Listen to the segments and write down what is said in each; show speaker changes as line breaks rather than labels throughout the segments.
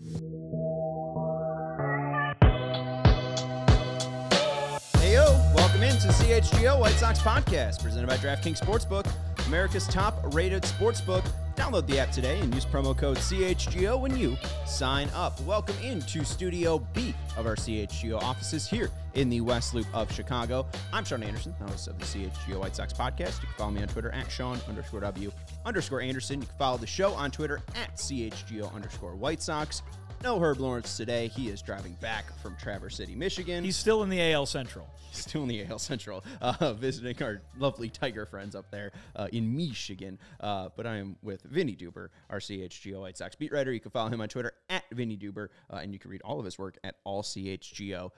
Hey yo, welcome into CHGO White Sox podcast presented by DraftKings Sportsbook, America's top-rated sportsbook. Download the app today and use promo code CHGO when you sign up. Welcome into Studio B of our CHGO offices here in the West Loop of Chicago. I'm Sean Anderson, host of the CHGO White Sox podcast. You can follow me on Twitter at Sean underscore W underscore Anderson. You can follow the show on Twitter at CHGO underscore White Sox. No Herb Lawrence today. He is driving back from Traverse City, Michigan.
He's still in the AL Central.
He's still in the AL Central, uh, visiting our lovely Tiger friends up there uh, in Michigan. Uh, but I am with Vinnie Duber, our CHGO White Sox beat writer. You can follow him on Twitter at Vinnie Duber, uh, and you can read all of his work at allchgo.com.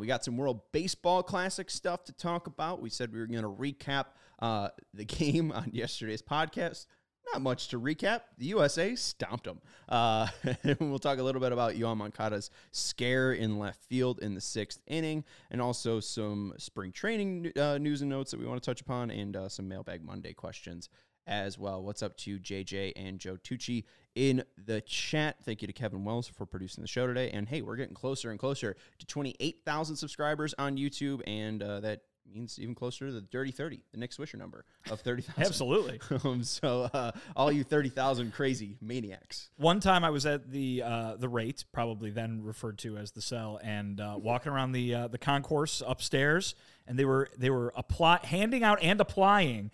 We got some World Baseball Classic stuff to talk about. We said we were going to recap uh, the game on yesterday's podcast. Not much to recap. The USA stomped them. Uh, we'll talk a little bit about Yoan Moncada's scare in left field in the sixth inning, and also some spring training uh, news and notes that we want to touch upon, and uh, some Mailbag Monday questions as well. What's up to JJ and Joe Tucci in the chat? Thank you to Kevin Wells for producing the show today. And hey, we're getting closer and closer to 28,000 subscribers on YouTube, and uh, that means even closer to the dirty 30, the Nick Swisher number of 30,000.
Absolutely.
um, so uh, all you 30,000 crazy maniacs.
One time I was at the uh, the rate, probably then referred to as the cell, and uh, walking around the uh, the concourse upstairs, and they were they were apply handing out and applying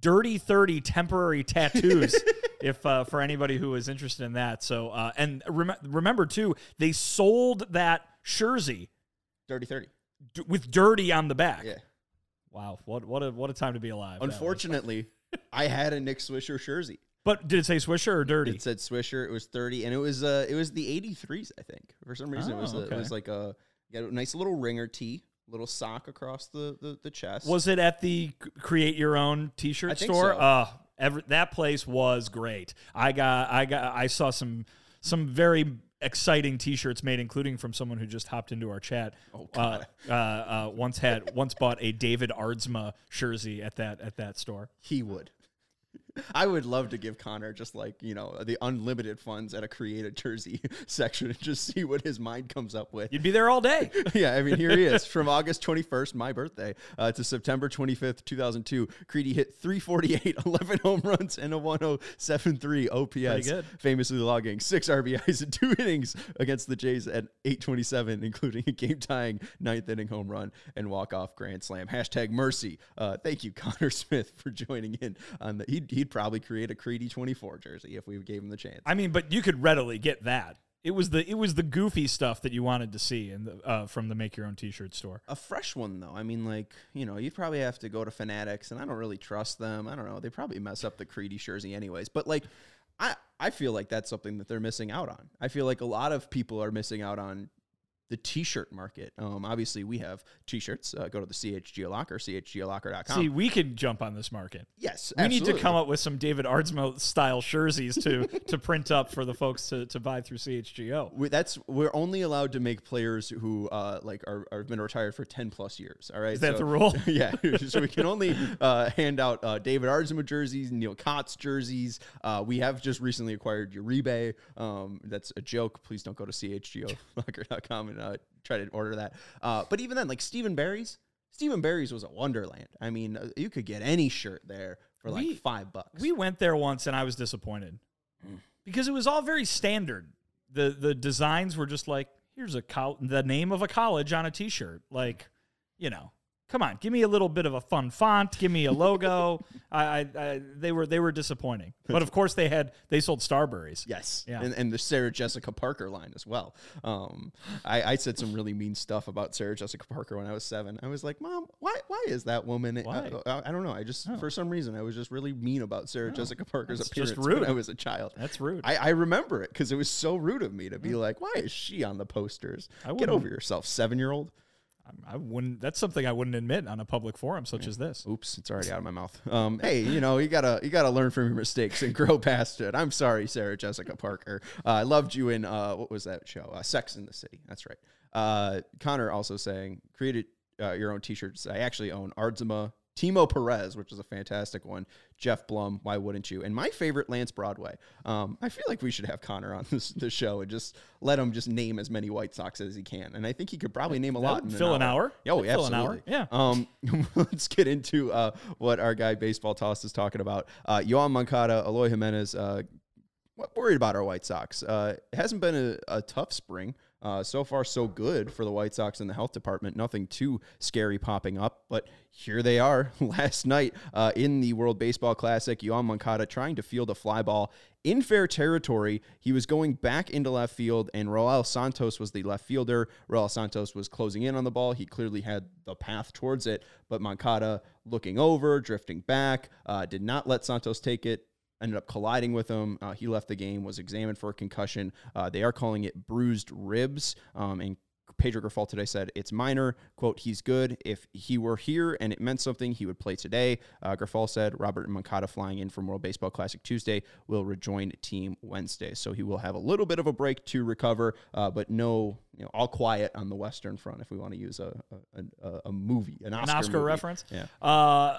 dirty 30 temporary tattoos if uh, for anybody who is interested in that so uh, and rem- remember too they sold that jersey
Dirty 30.
d- with dirty on the back
Yeah.
Wow what what a what a time to be alive.
Unfortunately, I had a Nick Swisher jersey.
but did it say swisher or dirty
It said Swisher. It was 30, and it was uh, it was the 83s, I think. For some reason, it was
Oh,
a, it was like a, got a nice little ringer tee, little sock across the the, the chest.
Was it at the create your own T-shirt store?
so.
Uh, every, that place was great. I got, I got, I saw some some very exciting T-shirts made, including from someone who just hopped into our chat. Oh
God.
Uh, uh, uh, once had once bought a David Aardsma jersey at that at that store.
he would. I would love to give Connor just like, you know, the unlimited funds at a creative jersey section and just see what his mind comes up with.
You'd be there all day.
yeah, I mean, here he is from August 21st, my birthday, uh, to September 25th, 2002. Crede hit 348, 11 home runs, and a 1073 OPS.
good.
Famously logging six RBIs in two innings against the Jays at 827, including a game tying ninth inning home run and walk off grand slam. Hashtag mercy. Uh, thank you, Connor Smith, for joining in on the. He'd, he'd probably create a Crede 24 jersey if we gave him the chance.
I mean, but you could readily get that. It was the it was the goofy stuff that you wanted to see in the uh, from the make your own T-shirt store.
a fresh one though. I mean, like you know, you'd probably have to go to Fanatics, and I don't really trust them. I don't know. They probably mess up the Crede jersey anyways. But like, I I feel like that's something that they're missing out on. I feel like a lot of people are missing out on the t-shirt market. Um, obviously we have t-shirts. Uh, go to the CHGO locker, chgolocker.com.
See, we could jump on this market.
yes,
We need to come up with some David Aardsma style jerseys to to print up for the folks to, to buy through CHGO.
we, that's we're only allowed to make players who uh like are, are been retired for 10 plus years all right
Is that the rule?
yeah so we can only uh hand out uh david Aardsma jerseys Neal Cotts jerseys uh we have just recently acquired uribe um that's a joke please don't go to chgolocker.com and uh try to order that. Uh but even then like Steve and Barry's stephen barry's was a wonderland. I mean uh, you could get any shirt there for like
We-
five bucks.
We went there once and I was disappointed. Because it was all very standard. the the designs were just like here's a col- the name of a college on a T-shirt. Like, you know, come on, give me a little bit of a fun font, give me a logo. I, I, I, they were they were disappointing, but of course they had they sold Starburys.
Yes,
Yeah.
and, and the Sarah Jessica Parker line as well. Um, I, I said some really mean stuff about Sarah Jessica Parker when I was seven. I was like, "Mom, why why is that woman?"
Why?
I, I, don't know. I just for some reason I was just really mean about Sarah Jessica Parker's appearance
just rude.
when I was a child.
That's rude.
I, I remember it because it was so rude of me to be like, "Why is she on the posters?"
I
Get over yourself, seven year old.
I wouldn't. That's something I wouldn't admit on a public forum such as this.
Oops, it's already out of my mouth. Um, hey, you know, you gotta you gotta learn from your mistakes and grow past it. I'm sorry, Sarah Jessica Parker. Uh, I loved you in uh, what was that show? Uh, Sex in the City. That's right. Uh, Connor also saying created uh, your own T-shirts. I actually own Aardsma. Timo Perez, which is a fantastic one. Geoff Blum, why wouldn't you? And my favorite, Lance Broadway. Um, I feel like we should have Connor on this, this show and just let him just name as many White Sox as he can. And I think he could probably name a
That
lot.
fill an hour.
Oh,
That'd fill an
absolutely.
hour. Yeah.
Um, let's get into uh, what our guy Baseball Toss is talking about. Uh, Yoan Moncada, Eloy Jimenez, uh, worried about our White Sox. Uh, it hasn't been a, a tough spring. Uh, so far, so good for the White Sox in the health department. Nothing too scary popping up, but here they are last night uh, in the World Baseball Classic. Yoan Moncada trying to field a fly ball in fair territory. He was going back into left field, and Roel Santos was the left fielder. Roel Santos was closing in on the ball. He clearly had the path towards it, but Moncada looking over, drifting back, uh, did not let Santos take it ended up colliding with him. Uh, he left the game, was examined for a concussion. Uh, they are calling it bruised ribs. Um, and Pedro Grifol today said it's minor. Quote, he's good. If he were here and it meant something, he would play today. Uh, Grifol said Robert Moncada flying in from World Baseball Classic Tuesday will rejoin team Wednesday. So he will have a little bit of a break to recover, uh, but no, you know, all quiet on the Western front if we want to use a, a, a, a movie, an Oscar,
An Oscar
movie.
reference.
Yeah.
Uh,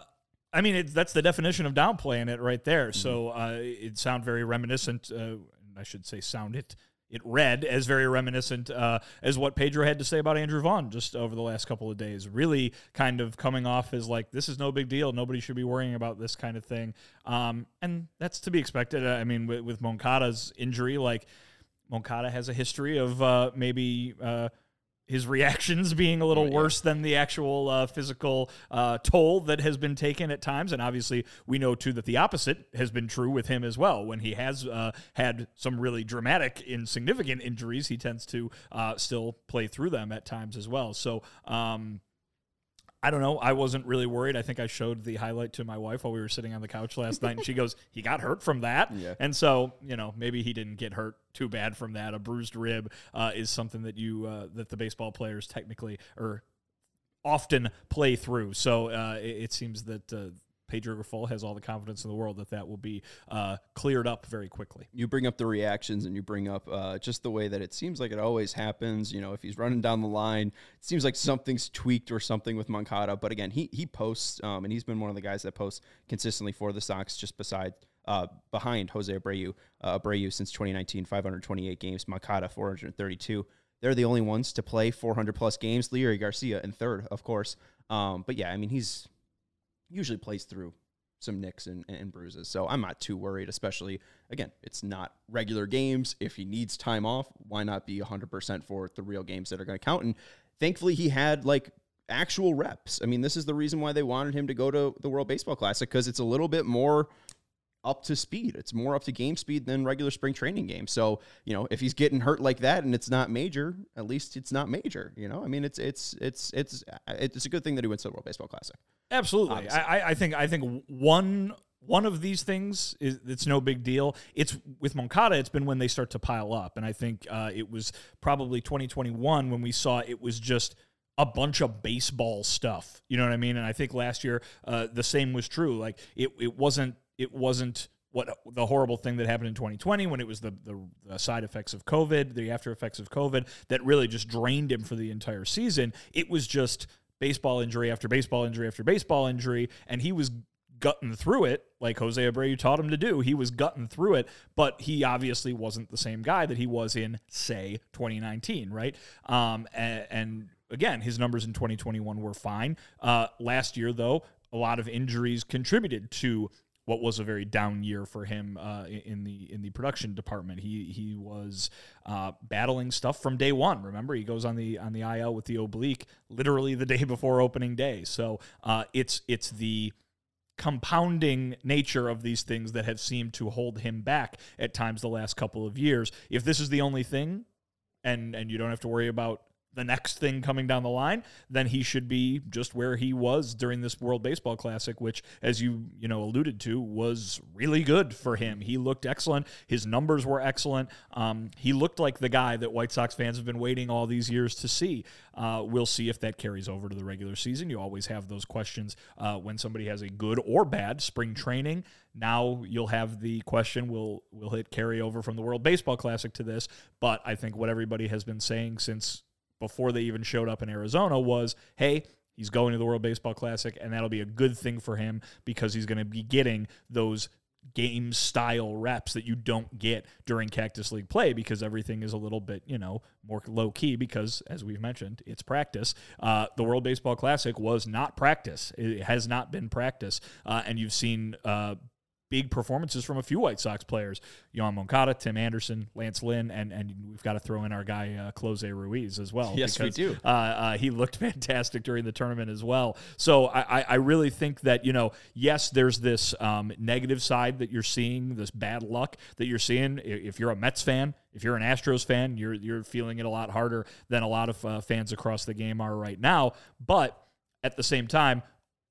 I mean, it's, that's the definition of downplaying it right there.
Mm-hmm.
So uh, it sound very reminiscent. Uh, I should say, sound it. It read as very reminiscent uh, as what Pedro had to say about Andrew Vaughn just over the last couple of days. Really, kind of coming off as like this is no big deal. Nobody should be worrying about this kind of thing, um, and that's to be expected. I mean, with, with Moncada's injury, like Moncada has a history of uh, maybe. His reactions being a little worse than the actual uh, physical uh, toll that has been taken at times. And obviously, we know too that the opposite has been true with him as well. When he has uh, had some really dramatic and significant injuries, he tends to uh, still play through them at times as well. So, um, I don't know. I wasn't really worried. I think I showed the highlight to my wife while we were sitting on the couch last night, and she goes, "He got hurt from that."
Yeah.
And so, you know, maybe he didn't get hurt too bad from that. A bruised rib uh, is something that you uh, that the baseball players technically or often play through. So uh, it, it seems that uh, Pedro Grifol has all the confidence in the world that that will be uh, cleared up very quickly.
you bring up the reactions and you bring up uh, just the way that it seems like it always happens. You know, if he's running down the line, it seems like something's tweaked or something with Moncada. But again, he he posts, um, and he's been one of the guys that posts consistently for the Sox, just beside. Uh, behind Jose Abreu, uh, Abreu since 2019, 528 games. Moncada 432. They're the only ones to play 400 plus games. Leury Garcia in third, of course. Um, but yeah, I mean he's usually plays through some nicks and, and bruises. So I'm not too worried, especially, again, it's not regular games. If he needs time off, why not be 100% for the real games that are going to count? And thankfully, he had like actual reps. I mean, this is the reason why they wanted him to go to the World Baseball Classic because it's a little bit more up to speed. It's more up to game speed than regular spring training games. So, you know, if he's getting hurt like that and it's not major, at least it's not major, you know? I mean, it's it's it's it's it's a good thing that he went to the World Baseball Classic.
Absolutely.
Obviously.
I, I- I think I think one one of these things is it's no big deal. It's with Moncada, it's been when they start to pile up, and I think uh, it was probably 2021 when we saw it was just a bunch of baseball stuff. You know what I mean? And I think last year uh, the same was true. Like it it wasn't it wasn't what the horrible thing that happened in 2020 when it was the, the, the side effects of COVID, the after effects of COVID that really just drained him for the entire season. It was just baseball injury after baseball injury after baseball injury, and he was gutting through it like Jose Abreu taught him to do. He was gutting through it, but he obviously wasn't the same guy that he was in, say, 2019, right? Um, and, and again, his numbers in 2021 were fine. Uh, last year, though, a lot of injuries contributed to what was a very down year for him uh, in the in the production department. He he was uh, battling stuff from day one. Remember, he goes on the on the IL with the oblique literally the day before opening day. So uh, it's it's the compounding nature of these things that have seemed to hold him back at times the last couple of years. If this is the only thing, and and you don't have to worry about the next thing coming down the line, then he should be just where he was during this World Baseball Classic, which, as you you know alluded to, was really good for him. He looked excellent. His numbers were excellent. Um, he looked like the guy that White Sox fans have been waiting all these years to see. Uh, we'll see if that carries over to the regular season. You always have those questions uh, when somebody has a good or bad spring training. Now you'll have the question: Will will it carry over from the World Baseball Classic to this? But I think what everybody has been saying since before they even showed up in Arizona was, hey, he's going to the World Baseball Classic, and that'll be a good thing for him because he's going to be getting those game style reps that you don't get during Cactus League play because everything is a little bit, you know, more low key because, as we've mentioned, it's practice. Uh, the World Baseball Classic was not practice. It has not been practice. Uh, and you've seen uh, big performances from a few White Sox players: Yoan Moncada, Tim Anderson, Lance Lynn, and and we've got to throw in our guy uh, Close Ruiz as well.
Yes, because, we do.
Uh, uh, he looked fantastic during the tournament as well. So I, I really think that you know, yes, there's this um, negative side that you're seeing, this bad luck that you're seeing. If you're a Mets fan, if you're an Astros fan, you're you're feeling it a lot harder than a lot of uh, fans across the game are right now. But at the same time,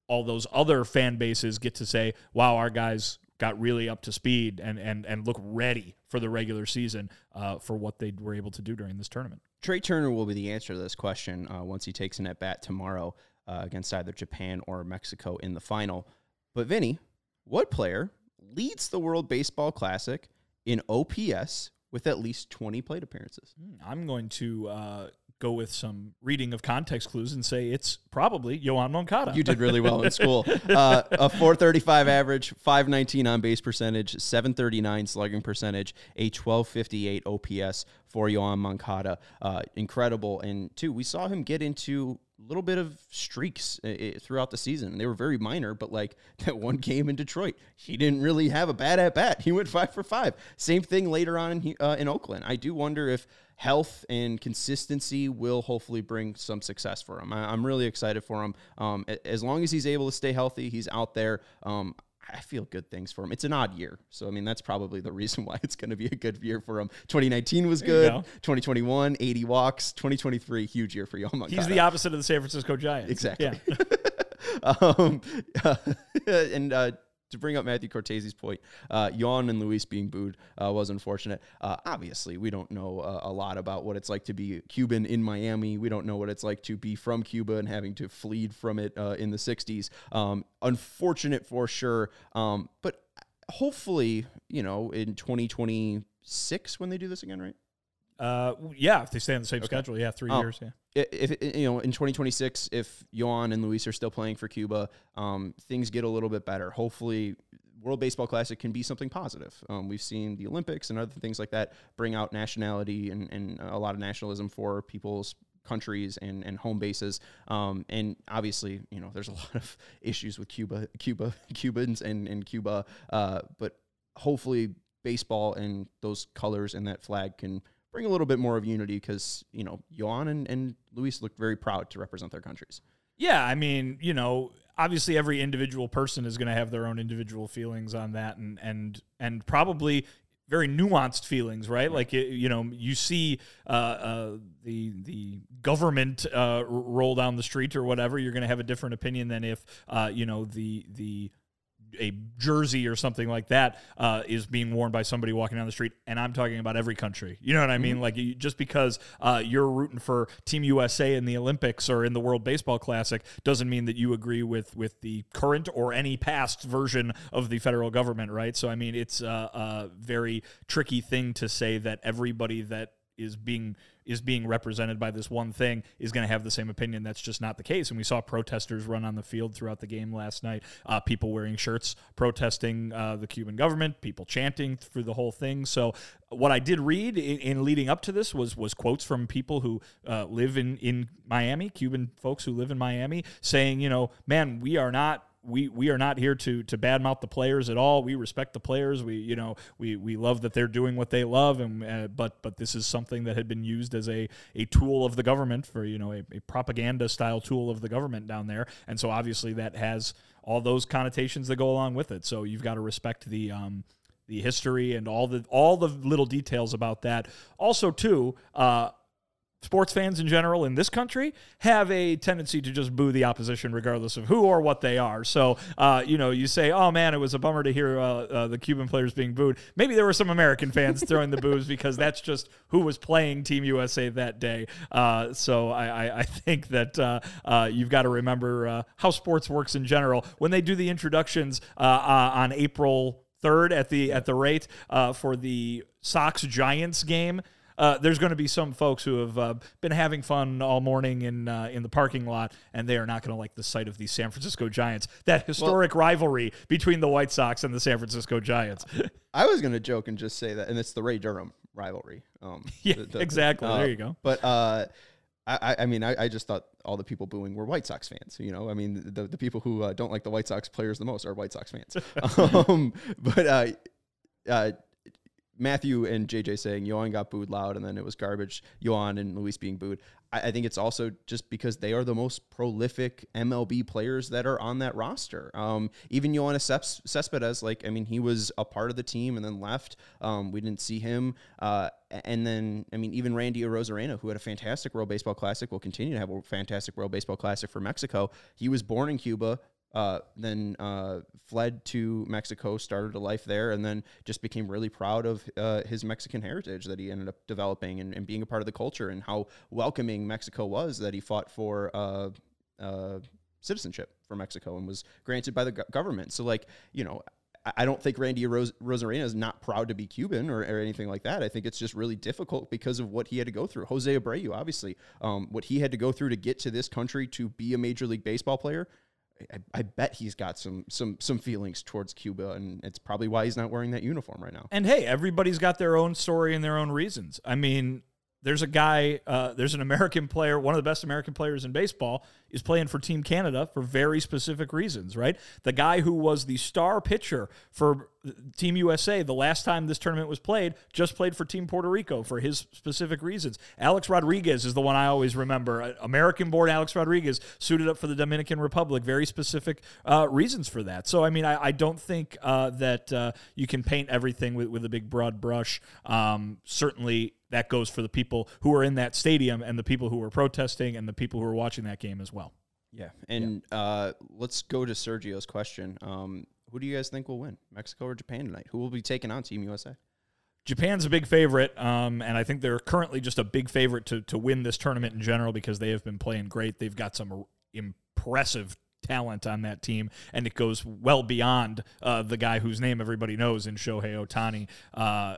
all those other fan bases get to say, "Wow, our guys got really up to speed and and and look ready for the regular season uh, for what they were able to do during this tournament.
Trea Turner will be the answer to this question uh, once he takes an at bat tomorrow uh, against either Japan or Mexico in the final. But Vinnie, what player leads the World Baseball Classic in OPS with at least 20 plate appearances?
Hmm, I'm going to uh, go with some reading of context clues and say it's probably Yoan Moncada.
You did really well in school. Uh, a 435 average, 519 on base percentage, 739 slugging percentage, a 1258 OPS for Yoan Moncada. Uh, incredible. And two, we saw him get into a little bit of streaks uh, throughout the season. They were very minor, but like that one game in Detroit, he didn't really have a bad at bat. He went five for five. Same thing later on in, uh, in Oakland. I do wonder if health and consistency will hopefully bring some success for him. I, am really excited for him. Um, as long as he's able to stay healthy, he's out there. Um, I feel good things for him. It's an odd year. So, I mean, that's probably the reason why it's going to be a good year for him. 2019 was good. Go. 2021, 80 walks. 2023, huge year for Yoan
He's the opposite of the San Francisco Giants.
Exactly. Yeah. um, uh, and uh, to bring up Matthew Cortese's point, uh, Yoan and Luis being booed uh, was unfortunate. Uh, obviously, we don't know uh, a lot about what it's like to be Cuban in Miami. We don't know what it's like to be from Cuba and having to flee from it uh, in the 60s. Um, unfortunate for sure. Um, but hopefully, you know, in 2026 when they do this again, right?
Uh, yeah, if they stay on the same okay. schedule, yeah, three um, years, yeah.
If, you know, in 2026, if Yoan and Luis are still playing for Cuba, um, things get a little bit better. Hopefully, World Baseball Classic can be something positive. Um, we've seen the Olympics and other things like that bring out nationality and, and a lot of nationalism for people's countries and, and home bases. Um, and obviously, you know, there's a lot of issues with Cuba, Cuba, Cubans and, and Cuba. Uh, but hopefully, baseball and those colors and that flag can bring a little bit more of unity because you know Yoan and, and Luis looked very proud to represent their countries.
Yeah, I mean, you know, obviously every individual person is going to have their own individual feelings on that, and and and probably very nuanced feelings, right? Like you know, you see uh, uh, the the government uh, roll down the street or whatever, you're going to have a different opinion than if uh, you know the the a jersey or something like that uh, is being worn by somebody walking down the street, and I'm talking about every country. You know what I mean? Mm-hmm. Like you, just because uh, you're rooting for Team USA in the Olympics or in the World Baseball Classic doesn't mean that you agree with with the current or any past version of the federal government, right? So I mean, it's a, a very tricky thing to say that everybody that is being is being represented by this one thing is going to have the same opinion. That's just not the case. And we saw protesters run on the field throughout the game last night. Uh, people wearing shirts protesting uh, the Cuban government. People chanting through the whole thing. So what I did read in, in leading up to this was was quotes from people who uh, live in in Miami, Cuban folks who live in Miami, saying, you know, man, we are not we we are not here to to badmouth the players at all. We respect the players. We you know we we love that they're doing what they love, and uh, but but this is something that had been used as a a tool of the government for you know a, a propaganda style tool of the government down there, and so obviously that has all those connotations that go along with it. So you've got to respect the um, the history and all the all the little details about that. Also, too. Uh, sports fans in general in this country have a tendency to just boo the opposition regardless of who or what they are. So, uh, you know, you say, oh man, it was a bummer to hear uh, uh, the Cuban players being booed. Maybe there were some American fans throwing the boos because that's just who was playing Team USA that day. Uh, so I, I, I, think that uh, uh, you've got to remember how sports works in general. When they do the introductions on April 3rd at the at the rate for the Sox Giants game, uh, there's going to be some folks who have uh, been having fun all morning in uh, in the parking lot, and they are not going to like the sight of the San Francisco Giants. That historic well, rivalry between the White Sox and the San Francisco Giants.
I was going to joke and just say that, and it's the Ray Durham rivalry.
Um, yeah, the, the, exactly. there you go.
But uh, I, I mean, I, I, just thought all the people booing were White Sox fans. You know, I mean, the, the people who uh, don't like the White Sox players the most are White Sox fans. um, but uh, uh, Matthew and JJ saying Yoan got booed loud and then it was garbage. Yoan and Luis being booed. I, I, think it's also just because they are the most prolific MLB players that are on that roster. Um, even Yoenis Cespedes, like I mean, he was a part of the team and then left. Um, we didn't see him. Uh, and then I mean, even Randy Arozarena, who had a fantastic World Baseball Classic, will continue to have a fantastic World Baseball Classic for Mexico. He was born in Cuba, uh, then uh, fled to Mexico, started a life there, and then just became really proud of uh, his Mexican heritage that he ended up developing and, and, being a part of the culture and how welcoming Mexico was that he fought for uh, uh, citizenship for Mexico and was granted by the go- government. So, like, you know, I don't think Randy Ros- Arozarena is not proud to be Cuban or, or, anything like that. I think it's just really difficult because of what he had to go through. Jose Abreu, obviously, um, what he had to go through to get to this country to be a Major League Baseball player I, I, bet he's got some some some feelings towards Cuba, and it's probably why he's not wearing that uniform right now.
And hey, everybody's got their own story and their own reasons. I mean, there's a guy, uh, there's an American player, one of the best American players in baseball, is playing for Team Canada for very specific reasons, right? The guy who was the star pitcher for Team USA the last time this tournament was played just played for Team Puerto Rico for his specific reasons. Alex Rodriguez is the one I always remember. American born Alex Rodriguez suited up for the Dominican Republic. Very specific uh, reasons for that. So, I mean, I, I don't think uh, that uh, you can paint everything with, with a big broad brush. Um, certainly, that goes for the people who are in that stadium and the people who are protesting and the people who are watching that game as well.
Yeah, and yeah. Uh, let's go to Sergio's question. Um, who do you guys think will win, Mexico or Japan tonight? Who will be taking on Team USA?
Japan's a big favorite, um, and I think they're currently just a big favorite to to win this tournament in general because they have been playing great. They've got some impressive talent on that team, and it goes well beyond uh, the guy whose name everybody knows in Shohei Ohtani. Uh,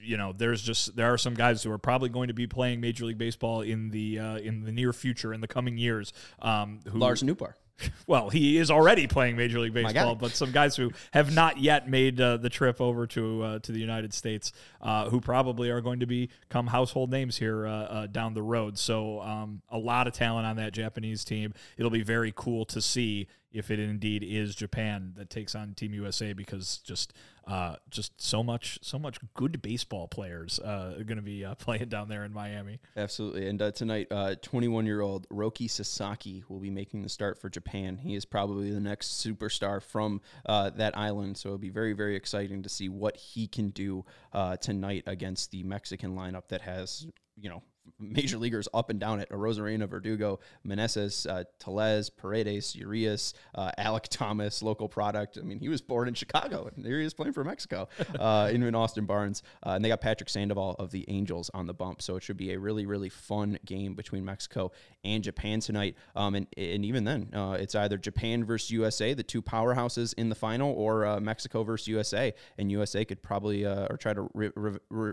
you know, there's just there are some guys who are probably going to be playing Major League Baseball in the uh, in the near future in the coming years. Um,
who, Lars Nootbaar.
Well, he is already playing Major League Baseball, but some guys who have not yet made uh, the trip over to uh, to the United States, uh, who probably are going to become household names here uh, uh, down the road. So, um, a lot of talent on that Japanese team. It'll be very cool to see if it indeed is Japan that takes on Team USA because just uh, just so much so much good baseball players uh, are going to be uh, playing down there in Miami.
Absolutely, and uh, tonight, 21 year old Roki Sasaki will be making the start for Japan. He is probably the next superstar from uh, that island, so it'll be very very exciting to see what he can do uh, tonight against the Mexican lineup that has you know major leaguers up and down it. Arozarena, Verdugo, Meneses, uh, Tellez, Paredes, Urias, uh, Alek Thomas, local product. I mean, he was born in Chicago, and here he is playing for Mexico, uh, in, in Austin Barnes. Uh, and they got Patrick Sandoval of the Angels on the bump. So it should be a really, really fun game between Mexico and Japan tonight. Um, and, and even then, uh, it's either Japan versus USA, the two powerhouses in the final, or uh, Mexico versus USA. And USA could probably, or try to re- re-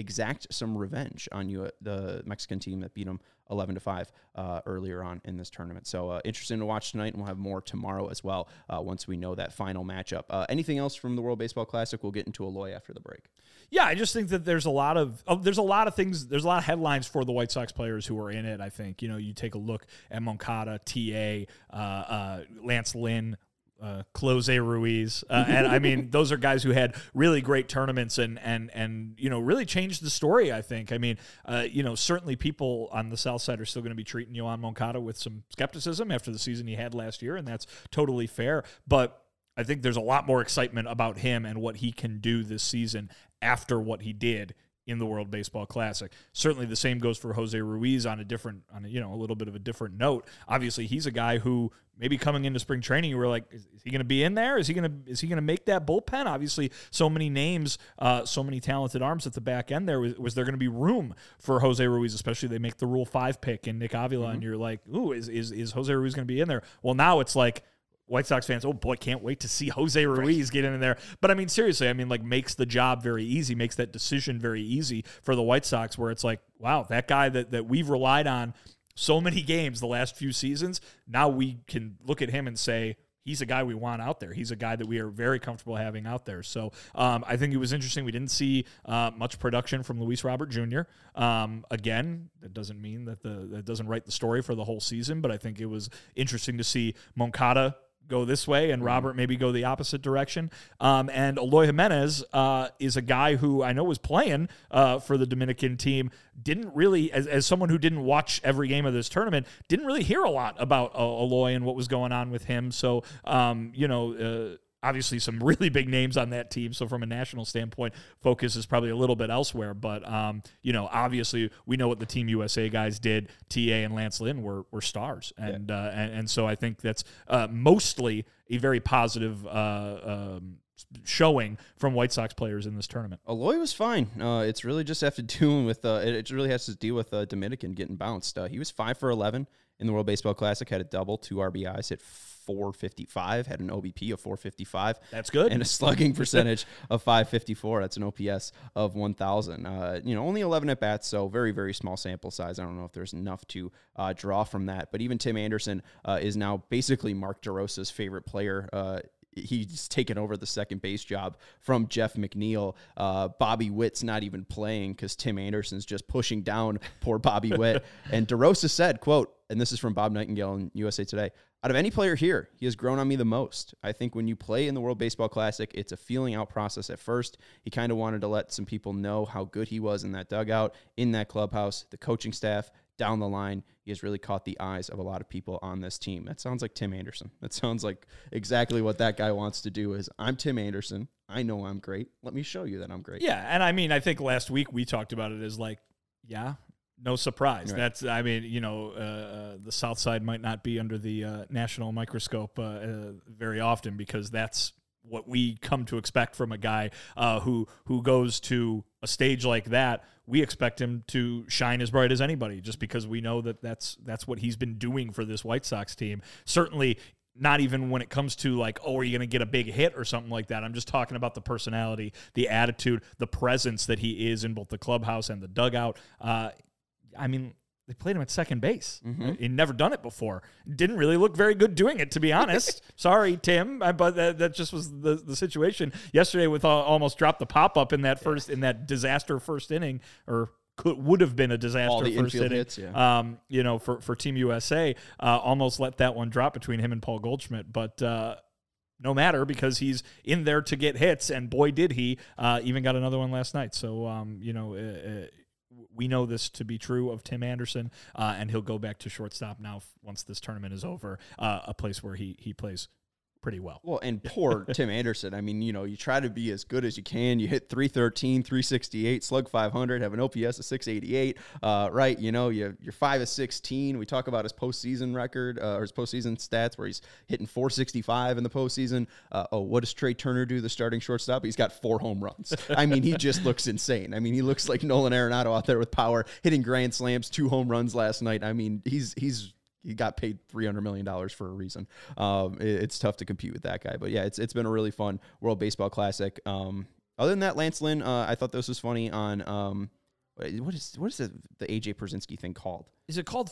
exact some revenge on you, the Mexican team that beat them 11 to 5 uh, earlier on in this tournament. So uh, interesting to watch tonight, and we'll have more tomorrow as well uh, once we know that final matchup. Uh, anything else from the World Baseball Classic? We'll get into Eloy after the break.
Yeah, I just think that there's a lot of oh, there's a lot of things. There's a lot of headlines for the White Sox players who are in it. I think you know you take a look at Moncada, Ta, uh, uh, Lance Lynn, uh, Close Ruiz, uh, and I mean those are guys who had really great tournaments and and and you know really changed the story. I think. I mean, uh, you know, certainly people on the south side are still going to be treating Yoan Moncada with some skepticism after the season he had last year, and that's totally fair. But I think there's a lot more excitement about him and what he can do this season after what he did in the World Baseball Classic. Certainly, the same goes for Jose Ruiz on a different, on a, you know, a little bit of a different note. Obviously, he's a guy who maybe coming into spring training, you were like, is, is he going to be in there? Is he going to is he going to make that bullpen? Obviously, so many names, uh, so many talented arms at the back end. There was, was there going to be room for Jose Ruiz, especially they make the Rule Five pick and Nick Avila, mm-hmm. and you're like, ooh, is is is Jose Ruiz going to be in there? Well, now it's like White Sox fans, oh boy, can't wait to see Jose Ruiz right. get in there. But I mean, seriously, I mean, like makes the job very easy, makes that decision very easy for the White Sox, where it's like, wow, that guy that, that we've relied on so many games the last few seasons, now we can look at him and say, he's a guy we want out there. He's a guy that we are very comfortable having out there. So um, I think it was interesting. We didn't see uh, much production from Luis Robert Jr. Um, again, that doesn't mean that the that doesn't write the story for the whole season, but I think it was interesting to see Moncada go this way and mm-hmm. Robert maybe go the opposite direction. Um, and Eloy Jimenez uh, is a guy who I know was playing uh, for the Dominican team. Didn't really, as, as someone who didn't watch every game of this tournament, didn't really hear a lot about uh, Eloy and what was going on with him. So, um, you know, uh, obviously some really big names on that team. So from a national standpoint, focus is probably a little bit elsewhere. But um, you know, obviously we know what the Team USA guys did. Ta and Lance Lynn were were stars, and yeah. uh, and, and so I think that's uh, mostly a very positive. Uh, um, showing from White Sox players in this tournament.
Eloy was fine. Uh, it's really just have to do with uh, it, really has to deal with uh, Dominican getting bounced. Uh, he was five for eleven in the World Baseball Classic, had a double, two RBIs, hit 455, had an OBP of 455.
That's good.
And a slugging percentage of 554. That's an OPS of 1,000. Uh, you know, only 11 at bats, so very, very small sample size. I don't know if there's enough to uh, draw from that. But even Tim Anderson uh, is now basically Mark DeRosa's favorite player uh, he's taken over the second base job from Jeff McNeil. Uh, Bobby Witt's not even playing because Tim Anderson's just pushing down poor Bobby Witt. and DeRosa said, quote, and this is from Bob Nightingale in USA Today. Out of any player here, he has grown on me the most. I think when you play in the World Baseball Classic, it's a feeling out process at first. He kind of wanted to let some people know how good he was in that dugout, in that clubhouse, the coaching staff, down the line. He has really caught the eyes of a lot of people on this team. That sounds like Tim Anderson. That sounds like exactly what that guy wants to do is I'm Tim Anderson. I know I'm great. Let me show you that I'm great.
Yeah, and I mean, I think last week we talked about it as like, yeah, no surprise. Right. That's, I mean, you know, uh, uh, the South Side might not be under the uh, national microscope uh, uh, very often because that's what we come to expect from a guy uh, who who goes to a stage like that. We expect him to shine as bright as anybody, just because we know that that's that's what he's been doing for this White Sox team. Certainly, not even when it comes to like, oh, are you going to get a big hit or something like that? I'm just talking about the personality, the attitude, the presence that he is in both the clubhouse and the dugout. Uh, I mean, they played him at second base. Mm-hmm. He'd never done it before. Didn't really look very good doing it, to be honest. Sorry, Tim, but that, that just was the, the situation yesterday. With uh, almost dropped the pop up in that first in that disaster first inning, or could would have been a disaster first inning. Hits, yeah. um, you know, for for Team USA, uh, almost let that one drop between him and Paul Goldschmidt, but. Uh, no matter because he's in there to get hits, and boy did he! Uh, even got another one last night. So um, you know, uh, uh, we know this to be true of Tim Anderson, uh, and he'll go back to shortstop now once this tournament is over. Uh, a place where he he plays pretty well.
Well, and poor Tim Anderson. I mean, you know, you try to be as good as you can. You hit 313, 368, slug 500, have an OPS of 688, uh, right? You know, you, you're 5 of 16. We talk about his postseason record uh, or his postseason stats where he's hitting 465 in the postseason. Uh, oh, what does Trea Turner do, the starting shortstop? He's got four home runs. I mean, he just looks insane. I mean, he looks like Nolan Arenado out there with power, hitting grand slams, two home runs last night. I mean, he's he's he got paid three hundred million dollars for a reason. Um, it, it's tough to compete with that guy, but yeah, it's it's been a really fun World Baseball Classic. Um, other than that, Lance Lynn, uh, I thought this was funny on um, what is what is the, the AJ Pierzynski thing called?
Is it called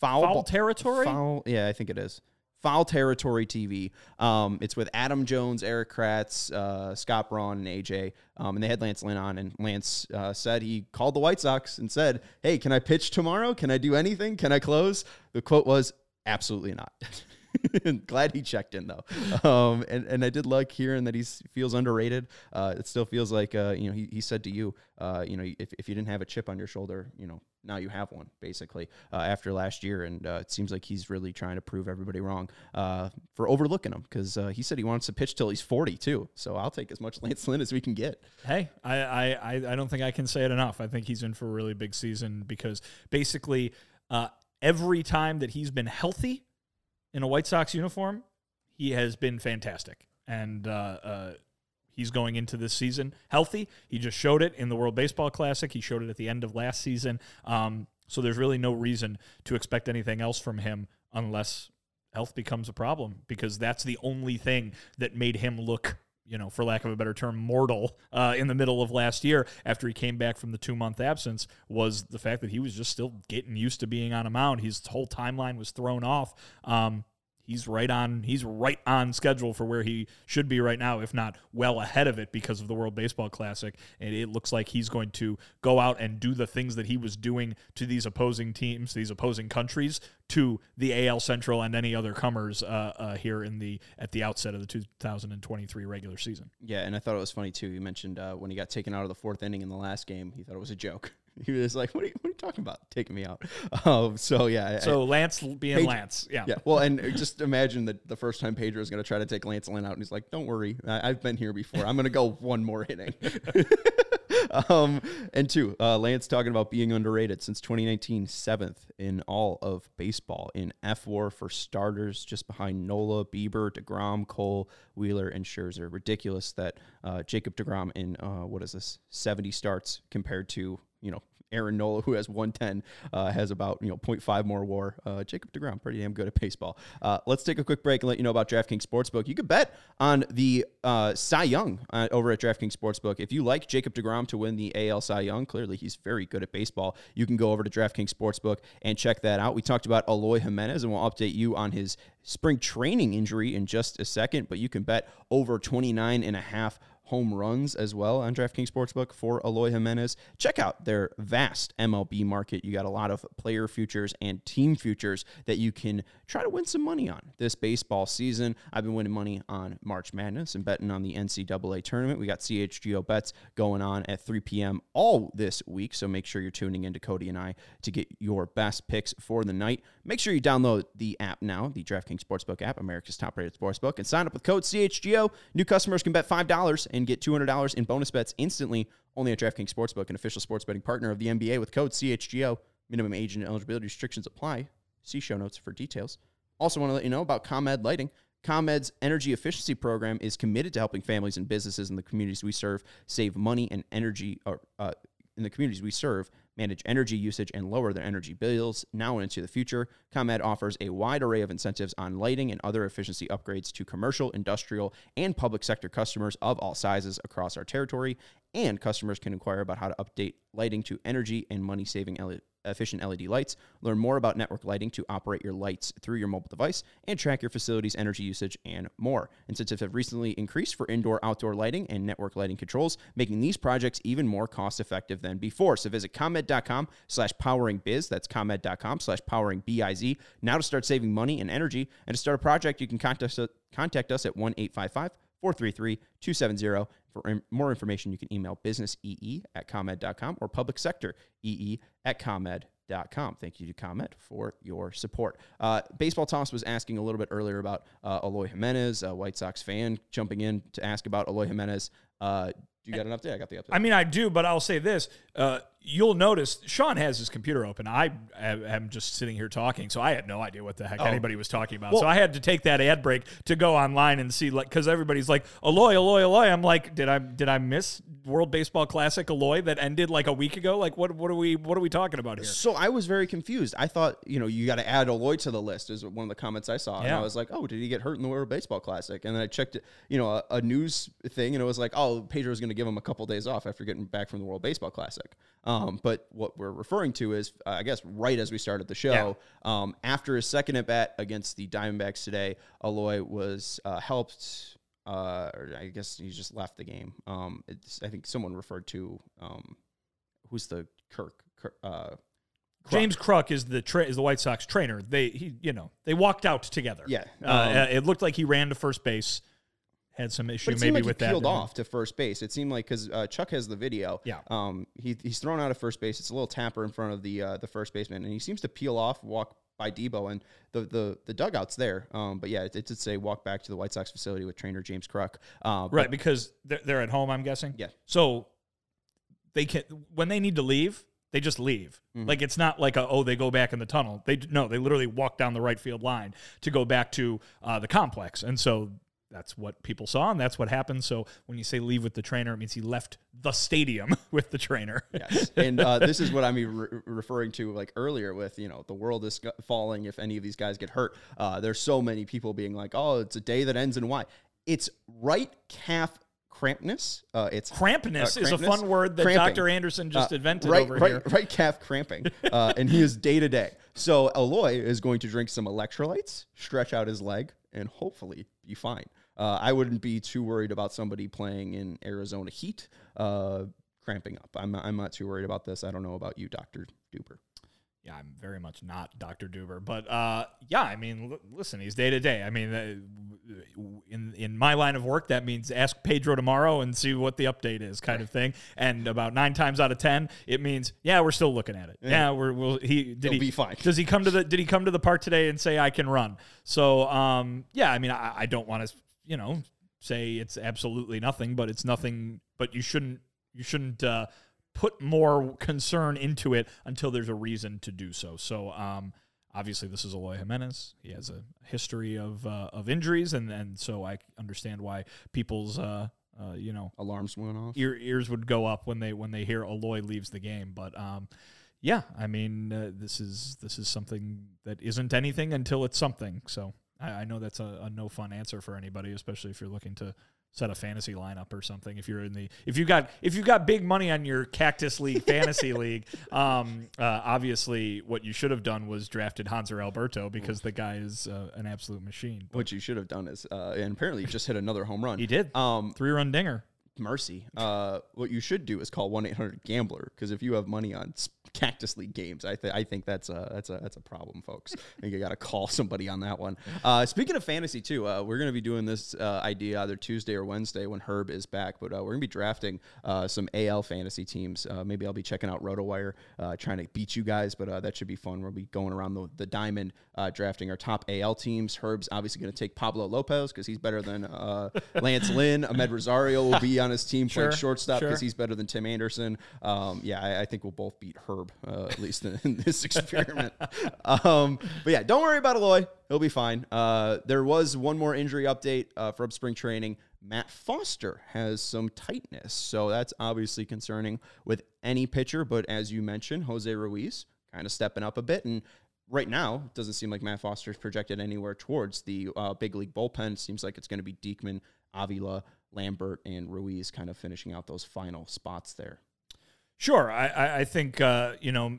Foul,
foul
ball-
territory?
Foul, yeah, I think it is. Foul Territory TV. Um, it's with Adam Jones, Erik Kratz, uh, Scott Braun, and AJ. Um, and they had Lance Lynn on, and Lance uh, said he called the White Sox and said, "Hey, can I pitch tomorrow? Can I do anything? Can I close?" The quote was, "Absolutely not." Glad he checked in though, um, and and I did like hearing that he feels underrated. Uh, it still feels like uh, you know he, he said to you, uh, you know, if, if you didn't have a chip on your shoulder, you know, now you have one basically uh, after last year, and uh, it seems like he's really trying to prove everybody wrong uh, for overlooking him because uh, he said he wants to pitch till he's forty too. So I'll take as much Lance Lynn as we can get.
Hey, I, I, I I don't think I can say it enough. I think he's in for a really big season because basically uh, every time that he's been healthy in a White Sox uniform, he has been fantastic. And uh, uh, he's going into this season healthy. He just showed it in the World Baseball Classic. He showed it at the end of last season. Um, so there's really no reason to expect anything else from him unless health becomes a problem because that's the only thing that made him look you know, for lack of a better term, mortal uh, in the middle of last year after he came back from the two month absence was the fact that he was just still getting used to being on a mound. His whole timeline was thrown off. Um, he's right on he's right on schedule for where he should be right now if not well ahead of it because of the World Baseball Classic and it looks like he's going to go out and do the things that he was doing to these opposing teams these opposing countries to the AL Central and any other comers uh, uh, here in the at the outset of the 2023 regular season
Yeah, and I thought it was funny too. You mentioned uh, when he got taken out of the fourth inning in the last game, he thought it was a joke. He was like, "What are you, what are you talking about? Taking me out?" Um, so yeah, I-
so Lance being Lance yeah
Yeah, well, and just imagine that the first time Pedro is going to try to take Lance Lynn out, and he's like, "Don't worry, I- I've been here before. I'm going to go one more inning." um, and two, uh, Lance talking about being underrated since 2019, seventh in all of baseball in F WAR for starters, just behind Nola, Bieber, Degrom, Cole, Wheeler, and Scherzer. Ridiculous that uh, Jacob Degrom in uh, what is this 70 starts compared to you know Aaron Nola, who has 110, uh, has about you know 0.5 more WAR. Uh, Jacob Degrom, pretty damn good at baseball. Uh, let's take a quick break and let you know about DraftKings Sportsbook. You can bet on the uh, Cy Young uh, over at DraftKings Sportsbook. If you like Jacob Degrom to win the AL Cy Young, clearly he's very good at baseball. You can go over to DraftKings Sportsbook and check that out. We talked about Eloy Jimenez, and we'll update you on his spring training injury in just a second. But you can bet over 29 and a half home runs as well on DraftKings Sportsbook for Eloy Jimenez. Check out their vast MLB market. You got a lot of player futures and team futures that you can try to win some money on this baseball season. I've been winning money on March Madness and betting on the NCAA tournament. We got CHGO bets going on at 3 p.m. all this week, so make sure you're tuning in to Cody and I to get your best picks for the night. Make sure you download the app now, the DraftKings Sportsbook app, America's top-rated sportsbook, and sign up with code CHGO. New customers can bet $5 and get $200 in bonus bets instantly only at DraftKings Sportsbook, an official sports betting partner of the NBA with code CHGO. Minimum age and eligibility restrictions apply. See show notes for details. Also, want to let you know about ComEd Lighting. ComEd's energy efficiency program is committed to helping families and businesses in the communities we serve save money and energy, or uh, in the communities we serve, manage energy usage and lower their energy bills now and into the future. ComEd offers a wide array of incentives on lighting and other efficiency upgrades to commercial, industrial, and public sector customers of all sizes across our territory. And customers can inquire about how to update lighting to energy and money saving efficient LED lights. Learn more about network lighting to operate your lights through your mobile device and track your facility's energy usage and more. Incentives have recently increased for indoor outdoor lighting and network lighting controls, making these projects even more cost effective than before. So visit ComEd.com slash powering biz. That's ComEd.com slash powering B-I-Z. Now to start saving money and energy and to start a project, you can contact us, at 1 855 433 270. For more information, you can email businessee at comed.com or public sector ee at comed.com. Thank you to ComEd for your support. Uh, Baseball Toss was asking a little bit earlier about uh, Eloy Jimenez, a White Sox fan, jumping in to ask about Eloy Jimenez. Uh, do you got an update? I got the update.
I mean, I do, but I'll say this. Uh, you'll notice Sean has his computer open. I am just sitting here talking, so I had no idea what the heck anybody was talking about. so I had to take that ad break to go online and see, like, because everybody's like, Eloy, Eloy, Eloy. I'm like, did I did I miss World Baseball Classic Eloy that ended like a week ago? Like, what what are we what are we talking about here?
So I was very confused. I thought, you know, you got to add Eloy to the list is one of the comments I saw. And I was like, oh, did he get hurt in the World Baseball Classic? And then I checked, you know, a, a news thing and it was like, oh, Pedro's going to give him a couple days off after getting back from the World Baseball Classic. Um, but what we're referring to is, uh, I guess, right as we started the show, um, after his second at bat against the Diamondbacks today, Eloy was uh, helped. Uh, or I guess he just left the game. Um, it's, I think someone referred to um, who's the Kirk. Kirk uh,
James Kruk is the tra- is the White Sox trainer. They he you know they walked out together.
Yeah.
uh,
Um,
it looked like he ran to first base, had some issue
But
maybe
like
with
he
that.
peeled off to first base. It seemed like because uh, Chuck has the video.
Yeah.
Um. He, he's thrown out of first base. It's a little tapper in front of the uh, the first baseman, and he seems to peel off, walk by Debo, and the the the dugout's there. Um. But yeah, it, it did say walk back to the White Sox facility with trainer James Kruk. Uh, but-
Right, because they're, they're at home. I'm guessing.
Yeah.
So they can when they need to leave, they just leave.
Mm-hmm.
Like it's not like a oh they go back in the tunnel. They no, they literally walk down the right field line to go back to uh, the complex, and so that's what people saw, and that's what happened. So when you say leave with the trainer, it means he left the stadium with the trainer.
Yes. and uh, this is what I'm re- referring to like earlier with, you know, the world is falling if any of these guys get hurt. Uh, there's so many people being like, oh, it's a day that ends in Y. It's right calf crampness. Uh, it's
Crampness
uh,
is a fun word that
Cramping.
Dr. Anderson just
Uh,
invented
right,
over
right,
here.
Right calf cramping. Uh, and he is day to day. So Eloy is going to drink some electrolytes, stretch out his leg, and hopefully be fine. Uh, I wouldn't be too worried about somebody playing in Arizona heat uh, cramping up. I'm, I'm not too worried about this. I don't know about you, Dr. Duber.
Yeah, I'm very much not Dr. Duber, but uh, yeah, I mean, l- listen, he's day to day. I mean, uh, in in my line of work, that means ask Pedro tomorrow and see what the update is, kind of thing. And about nine times out of ten, it means yeah, we're still looking at it. Yeah, we're we'll, he did
He'll
he
be fine.
Does he come to the Did he come to the park today and say I can run? So um, yeah, I mean, I, I don't want to you know say it's absolutely nothing, but it's nothing. But you shouldn't you shouldn't. Uh, put more concern into it until there's a reason to do so. So, um, obviously, this is Eloy Jimenez. He has a history of uh, of injuries, and and so I understand why people's uh, uh, you know
Alarms went off.
ear, ears would go up when they when they hear Eloy leaves the game. But um, yeah, I mean, uh, this is this is something that isn't anything until it's something. So I, I know that's a, a no fun answer for anybody, especially if you're looking to set a fantasy lineup or something. If you're in the if you got if you got big money on your Cactus League fantasy league, um, uh, obviously what you should have done was drafted Hanser Alberto because the guy is uh, an absolute machine.
What you should have done is, uh, and apparently you just hit another home run.
He did
Um,
three run dinger.
Mercy. Uh, what you should do is call one eight hundred Gambler because if you have money on Cactus League games, I th- I think that's a that's a that's a problem, folks. I think you got to call somebody on that one. Uh, speaking of fantasy too, uh, we're gonna be doing this uh, idea either Tuesday or Wednesday when Herb is back, but uh, we're gonna be drafting uh, some AL fantasy teams. Uh, maybe I'll be checking out RotoWire, uh, trying to beat you guys, but uh, that should be fun. We'll be going around the, the diamond, uh, drafting our top AL teams. Herb's obviously gonna take Pablo Lopez because he's better than uh, Lance Lynn. Amed Rosario will be on his team playing shortstop because
sure.
he's better than Tim Anderson. Um, yeah, I, I think we'll both beat Herb uh, at least in, in this experiment. um, but yeah, don't worry about Eloy; he'll be fine. Uh, there was one more injury update uh, from spring training. Matt Foster has some tightness, so that's obviously concerning with any pitcher. But as you mentioned, Jose Ruiz kind of stepping up a bit and. Right now, it doesn't seem like Matt Foster is projected anywhere towards the uh, big league bullpen. Seems like it's going to be Diekman, Avila, Lambert, and Ruiz kind of finishing out those final spots there.
Sure, I, I, think uh, you know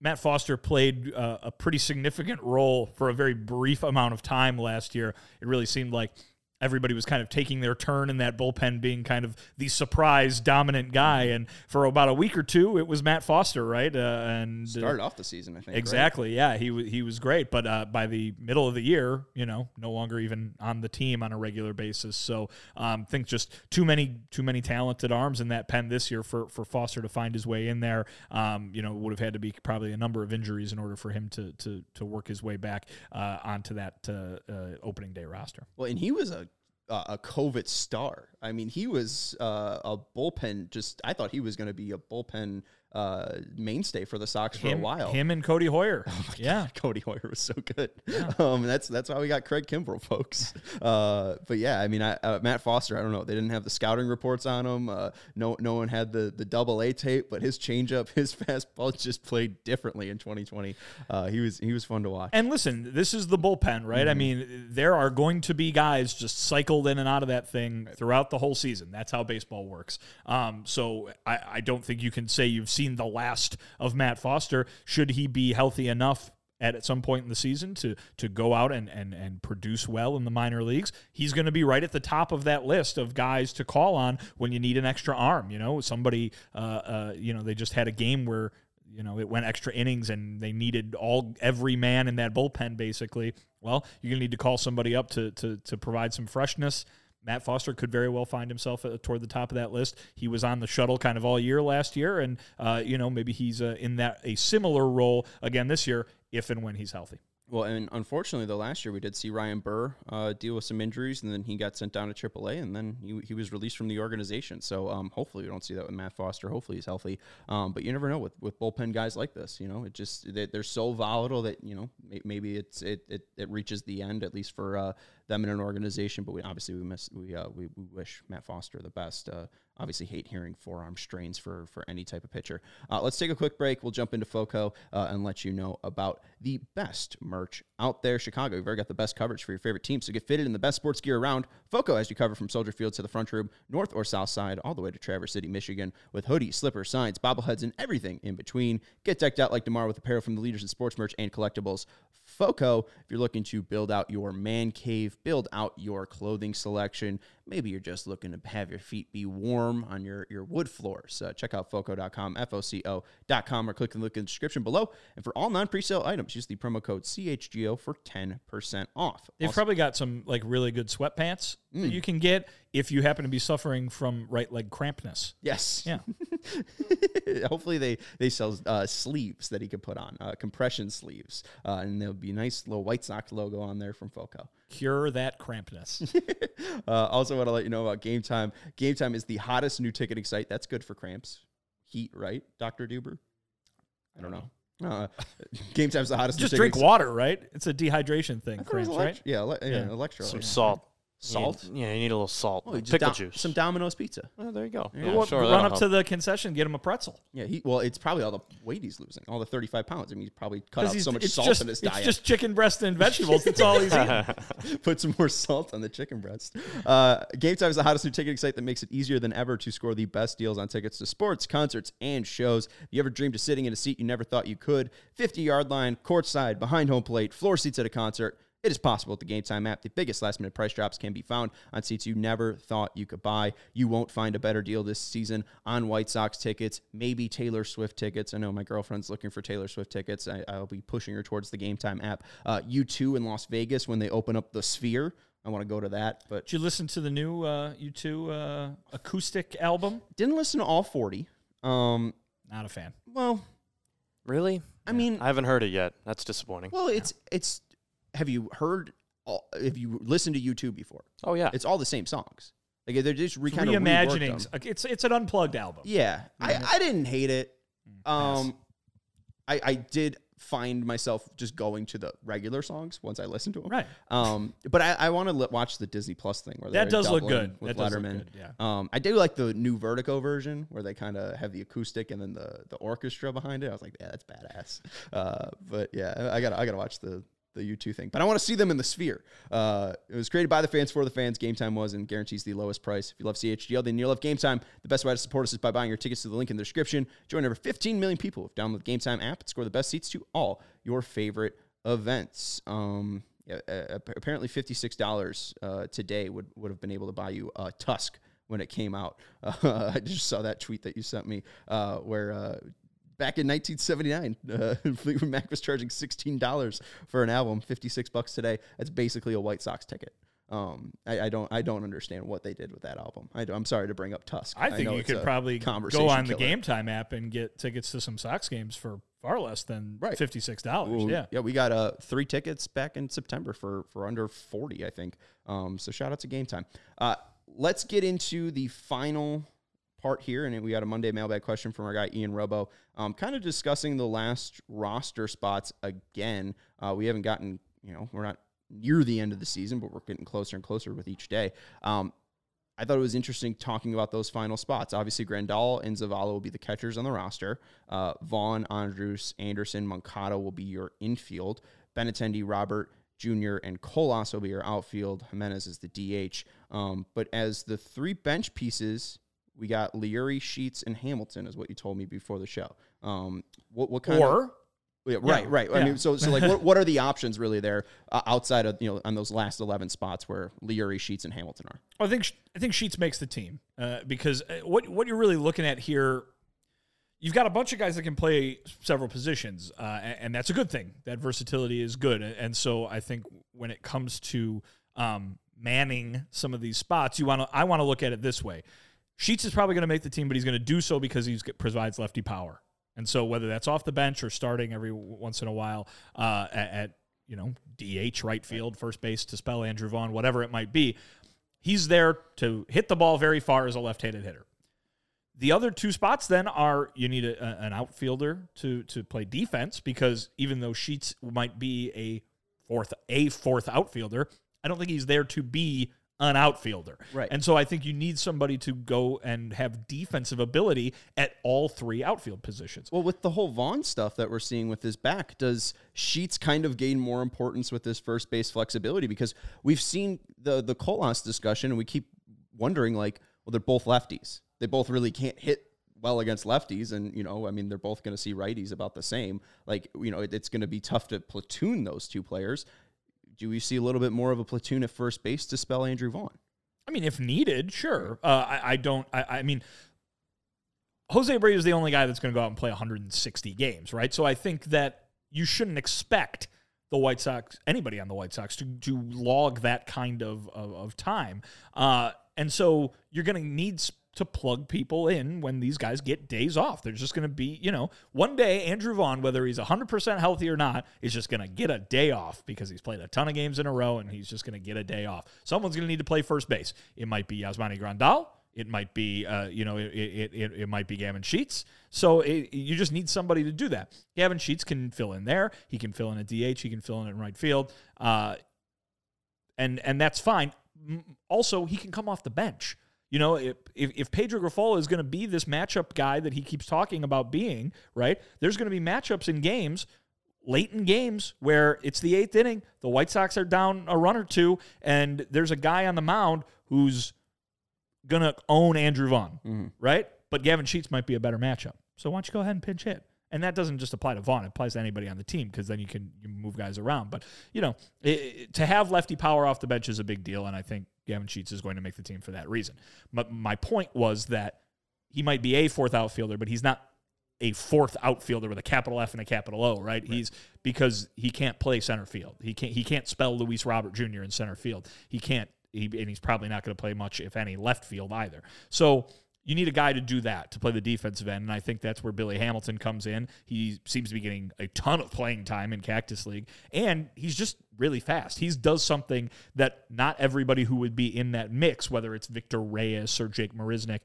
Matt Foster played uh, a pretty significant role for a very brief amount of time last year. It really seemed like everybody was kind of taking their turn in that bullpen, being kind of the surprise dominant guy. And for about a week or two, it was Matt Foster, right? Uh, and uh,
Started off the season, I think. right?
Exactly. Yeah, he wa- he was great, but uh, by the middle of the year, you know, no longer even on the team on a regular basis. So, um, think just too many too many talented arms in that pen this year for for Foster to find his way in there. Um, you know, would have had to be probably a number of injuries in order for him to to to work his way back uh, onto that uh, uh, opening day roster.
Well, and he was a uh, a COVID star. I mean, he was uh, a bullpen. Just I thought he was going to be a bullpen uh, mainstay for the Sox for a while.
Him and Codi Heuer. yeah.
Codi Heuer was so good. Um, that's that's why we got Craig Kimbrel, folks. Uh, but yeah, I mean, I, uh, Matt Foster. I don't know. They didn't have the scouting reports on him. Uh, no, no one had the the double A tape, but his changeup, his fastball just played differently in 2020. Uh, he was he was fun to watch.
And listen, this is the bullpen, right? I mean, there are going to be guys just cycled in and out of that thing throughout the whole season. That's how baseball works. Um, so I, I don't think you can say you've seen the last of Matt Foster. Should he be healthy enough at, at some point in the season to to go out and, and, and produce well in the minor leagues, he's going to be right at the top of that list of guys to call on when you need an extra arm. You know, somebody, uh, uh, you know, they just had a game where you know it went extra innings and they needed all every man in that bullpen basically. Well, you're going to need to call somebody up to to to provide some freshness. Matt Foster could very well find himself uh, toward the top of that list. He was on the shuttle kind of all year last year, and uh, you know maybe he's uh, in that a similar role again this year if and when he's healthy.
Well, and unfortunately, the last year we did see Ryan Burr uh, deal with some injuries, and then he got sent down to AAA, and then he, he was released from the organization. So um, hopefully, we don't see that with Matt Foster. Hopefully, he's healthy. Um, but you never know with, with bullpen guys like this. You know, it just they, they're so volatile that you know maybe it's it, it, it reaches the end at least for uh, them in an organization. But we obviously we miss we uh, we, we wish Matt Foster the best. Obviously hate hearing forearm strains for for any type of pitcher. Uh, let's take a quick break. We'll jump into FOCO uh, and let you know about the best merch out there. Chicago, you've already got the best coverage for your favorite team, so get fitted in the best sports gear around. FOCO has you covered from Soldier Field to the front room, north or south side, all the way to Traverse City, Michigan, with hoodies, slippers, signs, bobbleheads, and everything in between. Get decked out like tomorrow with apparel from the leaders in sports merch and collectibles. FOCO, if you're looking to build out your man cave, build out your clothing selection, maybe you're just looking to have your feet be warm on your, your wood floors, uh, check out FOCO.com, F-O-C-O.com, or click the link in the description below. And for all non-presale items, use the promo code CHGO for 10% off.
They've
Also-
probably got some like really good sweatpants that you can get if you happen to be suffering from right leg crampness.
yes.
Yeah.
Hopefully they they sell uh, sleeves that he could put on, uh, compression sleeves, uh, and there'll be a nice little White Sox logo on there from FOCO.
Cure that crampness.
Uh, also, want to let you know about Game Time. Game Time is the hottest new ticketing site. That's good for cramps, heat, right, Doctor Duber? I don't know. Uh, Game Time's the hottest.
Just drink water, right? It's a dehydration thing,
I thought
cramps,
elect-
right?
Yeah, ele- yeah,
Yeah.
electrolyte.
Some salt.
Salt?
You need- yeah, you need a little salt.
Oh, you just
Pickle
down-
juice.
Some Domino's pizza.
Oh, there you go.
Yeah,
Yeah,
Well,
sure.
run up
help.
to the concession, get him a pretzel.
Yeah, he well, it's probably all the weight he's losing, all the thirty-five pounds. I mean, he's probably cut out so much salt
just,
in his diet.
it's just chicken breast and vegetables. That's all he's eating.
Put some more salt on the chicken breast. Uh, Game Time is the hottest new ticketing site that makes it easier than ever to score the best deals on tickets to sports, concerts, and shows. You ever dreamed of sitting in a seat you never thought you could? 50 yard line, courtside, behind home plate, floor seats at a concert. It is possible with the Game Time app. The biggest last minute price drops can be found on seats you never thought you could buy. You won't find a better deal this season on White Sox tickets, maybe Taylor Swift tickets. I know my girlfriend's looking for Taylor Swift tickets. I, I'll be pushing her towards the Game Time app. Uh, U2 in Las Vegas when they open up the Sphere. I want to go to that, but
Did you listen to the new uh, U2 uh, acoustic album?
didn't listen to all 40. Um,
Not a fan.
well,
Really?
I mean,
I haven't heard it yet. That's disappointing.
well, it's it's. Have you heard? All, have you listened to U2 before?
oh yeah.
It's all the same songs. Like they're just re, kind of
Reimaginings. It's it's an unplugged album.
Yeah, I, I didn't hate it.
Mm,
Um, I I did find myself just going to the regular songs once I listened to them.
Right.
Um, but I, I want to li- watch the Disney Plus thing where
That does look good.
with
That does look
Letterman.
good, yeah.
Um, I do like the new Vertigo version where they kind of have the acoustic and then the the orchestra behind it. I was like, yeah, that's badass. Uh, but yeah, I gotta I gotta watch the the U2 thing. But I want to see them in the sphere. Uh, it was created by the fans for the fans. Game Time was and guarantees the lowest price. If you love CHGO, then you love Game Time. The best way to support us is by buying your tickets to the link in the description. Join over 15 million people who've downloaded the Game Time app and score the best seats to all your favorite events. Um, yeah, apparently $56 uh, today would, would have been able to buy you a Tusk when it came out. I just saw that tweet that you sent me uh, where uh, back in 1979, uh, Fleetwood Mac was charging $16 for an album, 56 bucks today. That's basically a White Sox ticket. Um, I, I don't, I don't understand what they did with that album. I, am sorry to bring up Tusk.
I think
know
you could probably go on the. Game Time app and get tickets to some Sox games for far less than
Right.
fifty six dollars.
Well,
Yeah.
yeah, we got uh three tickets back in September for for under forty, I think. Um, so shout out to Game Time. Uh, let's get into the final part here, and we got a Monday mailbag question from our guy Ian Robo, um, kind of discussing the last roster spots again. Uh, we haven't gotten, you know, we're not near the end of the season, but we're getting closer and closer with each day. Um, I thought it was interesting talking about those final spots. Obviously, Grandal and Zavala will be the catchers on the roster. Uh, Vaughn, Andrus, Anderson, Moncada will be your infield. Benintendi, Robert, Jr. and Colas will be your outfield. Jimenez is the DH. Um, but as the three bench pieces, we got Leury, Sheets, and Hamilton, is what you told me before the show. Um, what, what kind
or
of yeah, right, right. I mean, so so like, what, what are the options really there uh, outside of you know on those last eleven spots where Leury, Sheets, and Hamilton are?
I think I think Sheets makes the team uh, because uh, what what you're really looking at here, you've got a bunch of guys that can play several positions, uh, and, and that's a good thing. That versatility is good, and, and so I think when it comes to um, manning some of these spots, you want to I want to look at it this way: Sheets is probably going to make the team, but he's going to do so because he provides lefty power, and so whether that's off the bench or starting every once in a while uh, at, at you know DH, right field, first base to spell Andrew Vaughn, whatever it might be he's there to hit the ball very far as a left-handed hitter. The other two spots then are you need a, an outfielder to to play defense because even though Sheets might be a fourth a fourth outfielder, I don't think he's there to be an outfielder.
Right.
And so I think you need somebody to go and have defensive ability at all three outfield positions.
Well, with the whole Vaughn stuff that we're seeing with his back, does Sheets kind of gain more importance with this first base flexibility? Because we've seen the the Colas discussion, and we keep wondering, like, well, they're both lefties. They both really can't hit well against lefties, and you know, I mean, they're both going to see righties about the same. Like, you know, it, it's going to be tough to platoon those two players. Do we see a little bit more of a platoon at first base to spell Andrew Vaughn?
I mean, if needed, sure. Uh, I, I don't. I, I mean, Jose Abreu is the only guy that's going to go out and play 160 games, right? So I think that you shouldn't expect the White Sox, anybody on the White Sox, to to log that kind of of, of time. Uh, and so you're going to need to plug people in when these guys get days off. They're just going to be, you know, one day Andrew Vaughn, whether he's 100% healthy or not, is just going to get a day off because he's played a ton of games in a row and he's just going to get a day off. Someone's going to need to play first base. It might be Yasmani Grandal. It might be, uh, you know, it, it, it, it, might be Gavin Sheets. So it, you just need somebody to do that. Gavin Sheets can fill in there. He can fill in at DH. He can fill in in right field. Uh, and and that's fine. Also, he can come off the bench. You know, if, if Pedro Grifol is going to be this matchup guy that he keeps talking about being, right? There's going to be matchups in games, late in games, where it's the eighth inning, the White Sox are down a run or two, and there's a guy on the mound who's going to own Andrew Vaughn, mm-hmm. right? But Gavin Sheets might be a better matchup. So why don't you go ahead and pinch hit? And that doesn't just apply to Vaughn; it applies to anybody on the team because then you can you move guys around. But you know, it, to have lefty power off the bench is a big deal, and I think Gavin Sheets is going to make the team for that reason. But my point was that he might be a fourth outfielder, but he's not a fourth outfielder with a capital F and a capital O, right? right? He's because he can't play center field. He can't he can't spell Luis Robert Jr. in center field. He can't he, and he's probably not going to play much if any left field either. So you need a guy to do that to play the defensive end, and I think that's where Billy Hamilton comes in. He seems to be getting a ton of playing time in Cactus League, and he's just really fast. He does something that not everybody who would be in that mix, whether it's Victor Reyes or Jake Marisnick,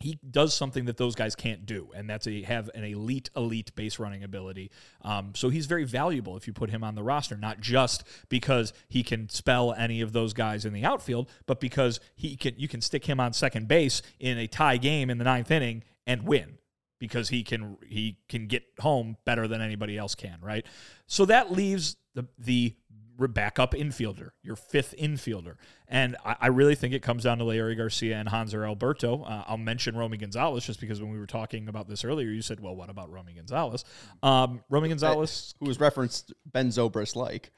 he does something that those guys can't do, and that's a have an elite, elite base running ability. Um, so he's very valuable if you put him on the roster, not just because he can spell any of those guys in the outfield, but because he can you can stick him on second base in a tie game in the ninth inning and win because he can he can get home better than anybody else can, right? So that leaves the the backup infielder, your fifth infielder. And I, I, really think it comes down to Leury Garcia and Hanser Alberto. Uh, I'll mention Romy Gonzalez just because when we were talking about this earlier, you said, well, what about Romy Gonzalez? Um, Romy Gonzalez.
Who was referenced Ben Zobrist like.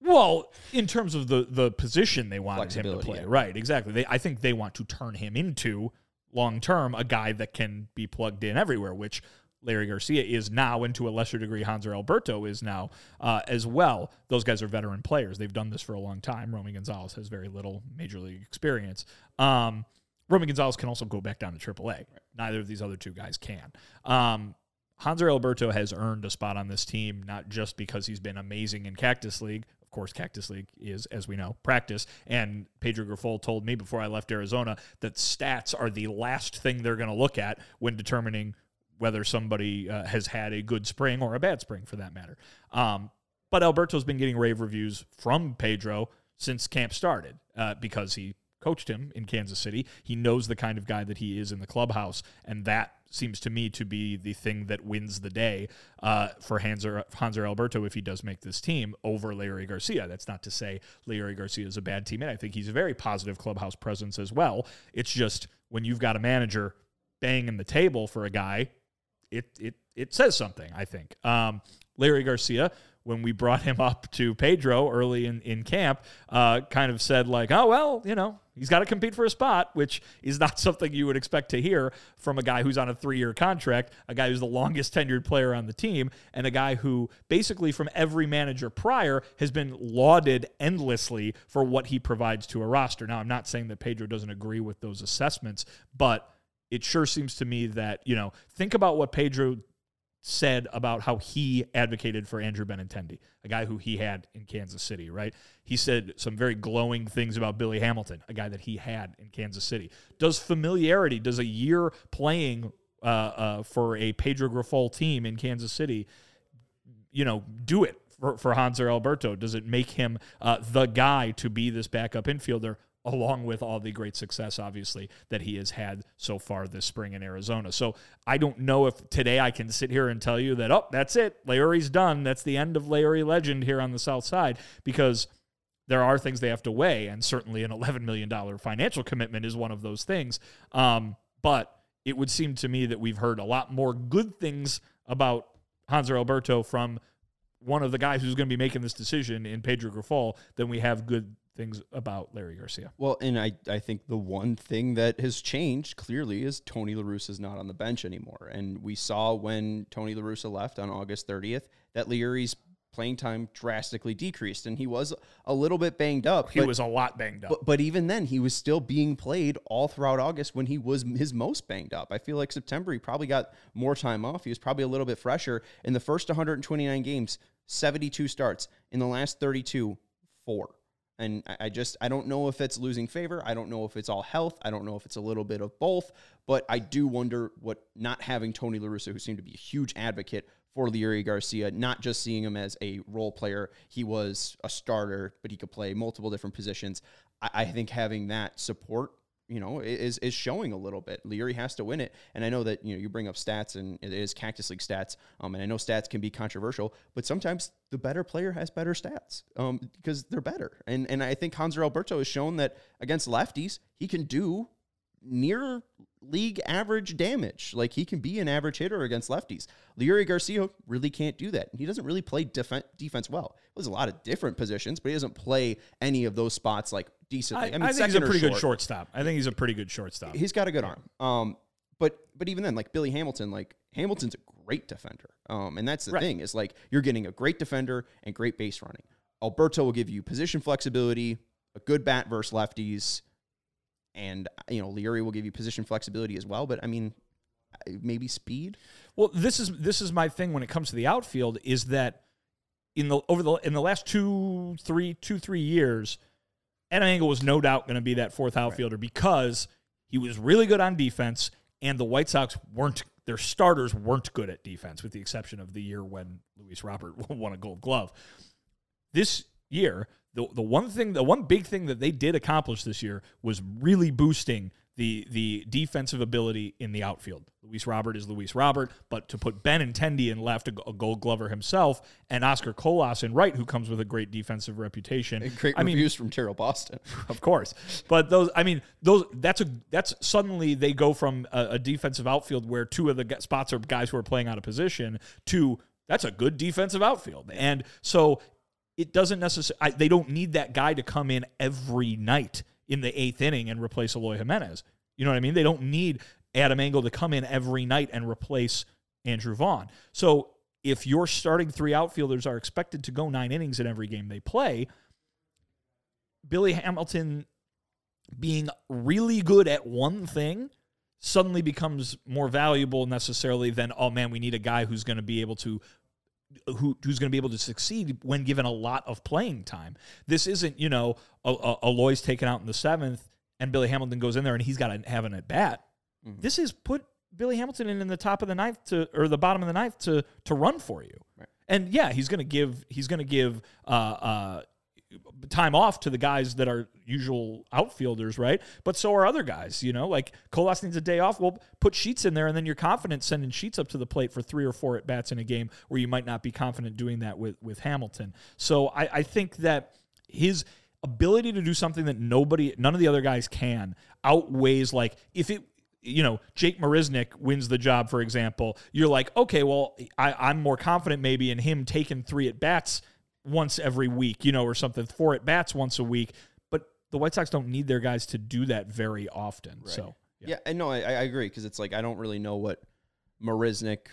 Well, in terms of the the position they wanted him to play, yeah. right? Exactly. They, I think they want to turn him into long term a guy that can be plugged in everywhere, which Leury Garcia is now, and to a lesser degree, Hanser Alberto is now uh, as well. Those guys are veteran players. They've done this for a long time. Romy Gonzalez has very little major league experience. Um, Romy Gonzalez can also go back down to AAA. Right. Neither of these other two guys can. Um, Hanser Alberto has earned a spot on this team, not just because he's been amazing in Cactus League. Of course, Cactus League is, as we know, practice. And Pedro Grifol told me before I left Arizona that stats are the last thing they're going to look at when determining whether somebody uh, has had a good spring or a bad spring, for that matter. Um, but Alberto's been getting rave reviews from Pedro since camp started uh, because he coached him in Kansas City. He knows the kind of guy that he is in the clubhouse, and that seems to me to be the thing that wins the day uh, for Hanser, Hanser Alberto if he does make this team over Leury Garcia. That's not to say Leury Garcia is a bad teammate. I think he's a very positive clubhouse presence as well. It's just when you've got a manager banging the table for a guy, it it it says something. I think um, Leury Garcia when we brought him up to Pedro early in, in camp, uh, kind of said, like, oh, well, you know, he's got to compete for a spot, which is not something you would expect to hear from a guy who's on a three year contract, a guy who's the longest tenured player on the team, and a guy who basically from every manager prior has been lauded endlessly for what he provides to a roster. Now, I'm not saying that Pedro doesn't agree with those assessments, but it sure seems to me that, you know, think about what Pedro said about how he advocated for Andrew Benintendi, a guy who he had in Kansas City, right? He said some very glowing things about Billy Hamilton, a guy that he had in Kansas City. Does familiarity, does a year playing uh, uh, for a Pedro Grifol team in Kansas City, you know, do it for, for Hanser Alberto? Does it make him uh, the guy to be this backup infielder? Along with all the great success, obviously, that he has had so far this spring in Arizona. So I don't know if today I can sit here and tell you that, oh, that's it. Larry's done. That's the end of Larry Legend here on the South Side because there are things they have to weigh. And certainly an $11 million financial commitment is one of those things. Um, but it would seem to me that we've heard a lot more good things about Hanser Alberto from one of the guys who's going to be making this decision in Pedro Grifol than we have good things about Leury Garcia.
Well, and I, I think the one thing that has changed clearly is Tony LaRussa is not on the bench anymore. And we saw when Tony LaRussa left on August 30th that Leury's playing time drastically decreased and he was a little bit banged up.
He but, was a lot banged up.
But, but even then, he was still being played all throughout August when he was his most banged up. I feel like September, he probably got more time off. He was probably a little bit fresher. In the first 129 games, 72 starts. In the last 32, four. And I just I don't know if it's losing favor. I don't know if it's all health. I don't know if it's a little bit of both. But I do wonder what not having Tony LaRussa, who seemed to be a huge advocate for Leury Garcia, not just seeing him as a role player. He was a starter, but he could play multiple different positions. I, I think having that support you know, is is showing a little bit. Leury has to win it, and I know that you know you bring up stats, and it is Cactus League stats, um, and I know stats can be controversial, but sometimes the better player has better stats, um, because they're better, and and I think Hanser Alberto has shown that against lefties he can do near league average damage. Like he can be an average hitter against lefties. Leury Garcia really can't do that. He doesn't really play def- defense well. There's a lot of different positions, but he doesn't play any of those spots like decently.
I, I mean, I think he's a pretty short. good shortstop. I think he's a pretty good shortstop.
He's got a good arm. Um, but but even then, like Billy Hamilton, like Hamilton's a great defender. Um, and that's the right. thing is like you're getting a great defender and great base running. Alberto will give you position flexibility, a good bat versus lefties and you know Leury will give you position flexibility as well. But I mean, maybe speed.
Well, this is this is my thing when it comes to the outfield is that in the over the in the last two three two three years, Adam Engel was no doubt going to be that fourth outfielder right. because he was really good on defense, and the White Sox weren't their starters weren't good at defense, with the exception of the year when Luis Robert won a Gold Glove. This year, the the one thing, the one big thing that they did accomplish this year was really boosting the the defensive ability in the outfield. Luis Robert is Luis Robert, but to put Ben Benintendi in left, a, a Gold Glover himself, and Oscar Colas in right, who comes with a great defensive reputation.
And great I reviews mean, from Daryl Boston,
of course. But those, I mean, those that's a that's suddenly they go from a, a defensive outfield where two of the spots are guys who are playing out of position to that's a good defensive outfield. And so it doesn't necessarily, they don't need that guy to come in every night in the eighth inning and replace Eloy Jimenez. You know what I mean? They don't need Adam Engel to come in every night and replace Andrew Vaughn. So if your starting three outfielders are expected to go nine innings in every game they play, Billy Hamilton being really good at one thing suddenly becomes more valuable necessarily than, oh man, we need a guy who's going to be able to who, who's going to be able to succeed when given a lot of playing time. This isn't, you know, a, taken out in the seventh and Billy Hamilton goes in there and he's got to have an at bat.
Mm-hmm.
This is put Billy Hamilton in, in the top of the ninth to or the bottom of the ninth to to run for you.
Right.
And yeah, he's going to give he's going to give uh, uh, time off to the guys that are usual outfielders, right? But so are other guys, you know, like Colas needs a day off. Well, put Sheets in there, and then you're confident sending Sheets up to the plate for three or four at bats in a game where you might not be confident doing that with with Hamilton. So I, I think that his ability to do something that nobody, none of the other guys can, outweighs like if it you know, Jake Marisnick wins the job, for example, you're like, okay, well, I, I'm more confident maybe in him taking three at bats once every week, you know, or something, four at bats once a week. But the White Sox don't need their guys to do that very often. So,
Yeah, and no, I, I agree because it's like I don't really know what Marisnick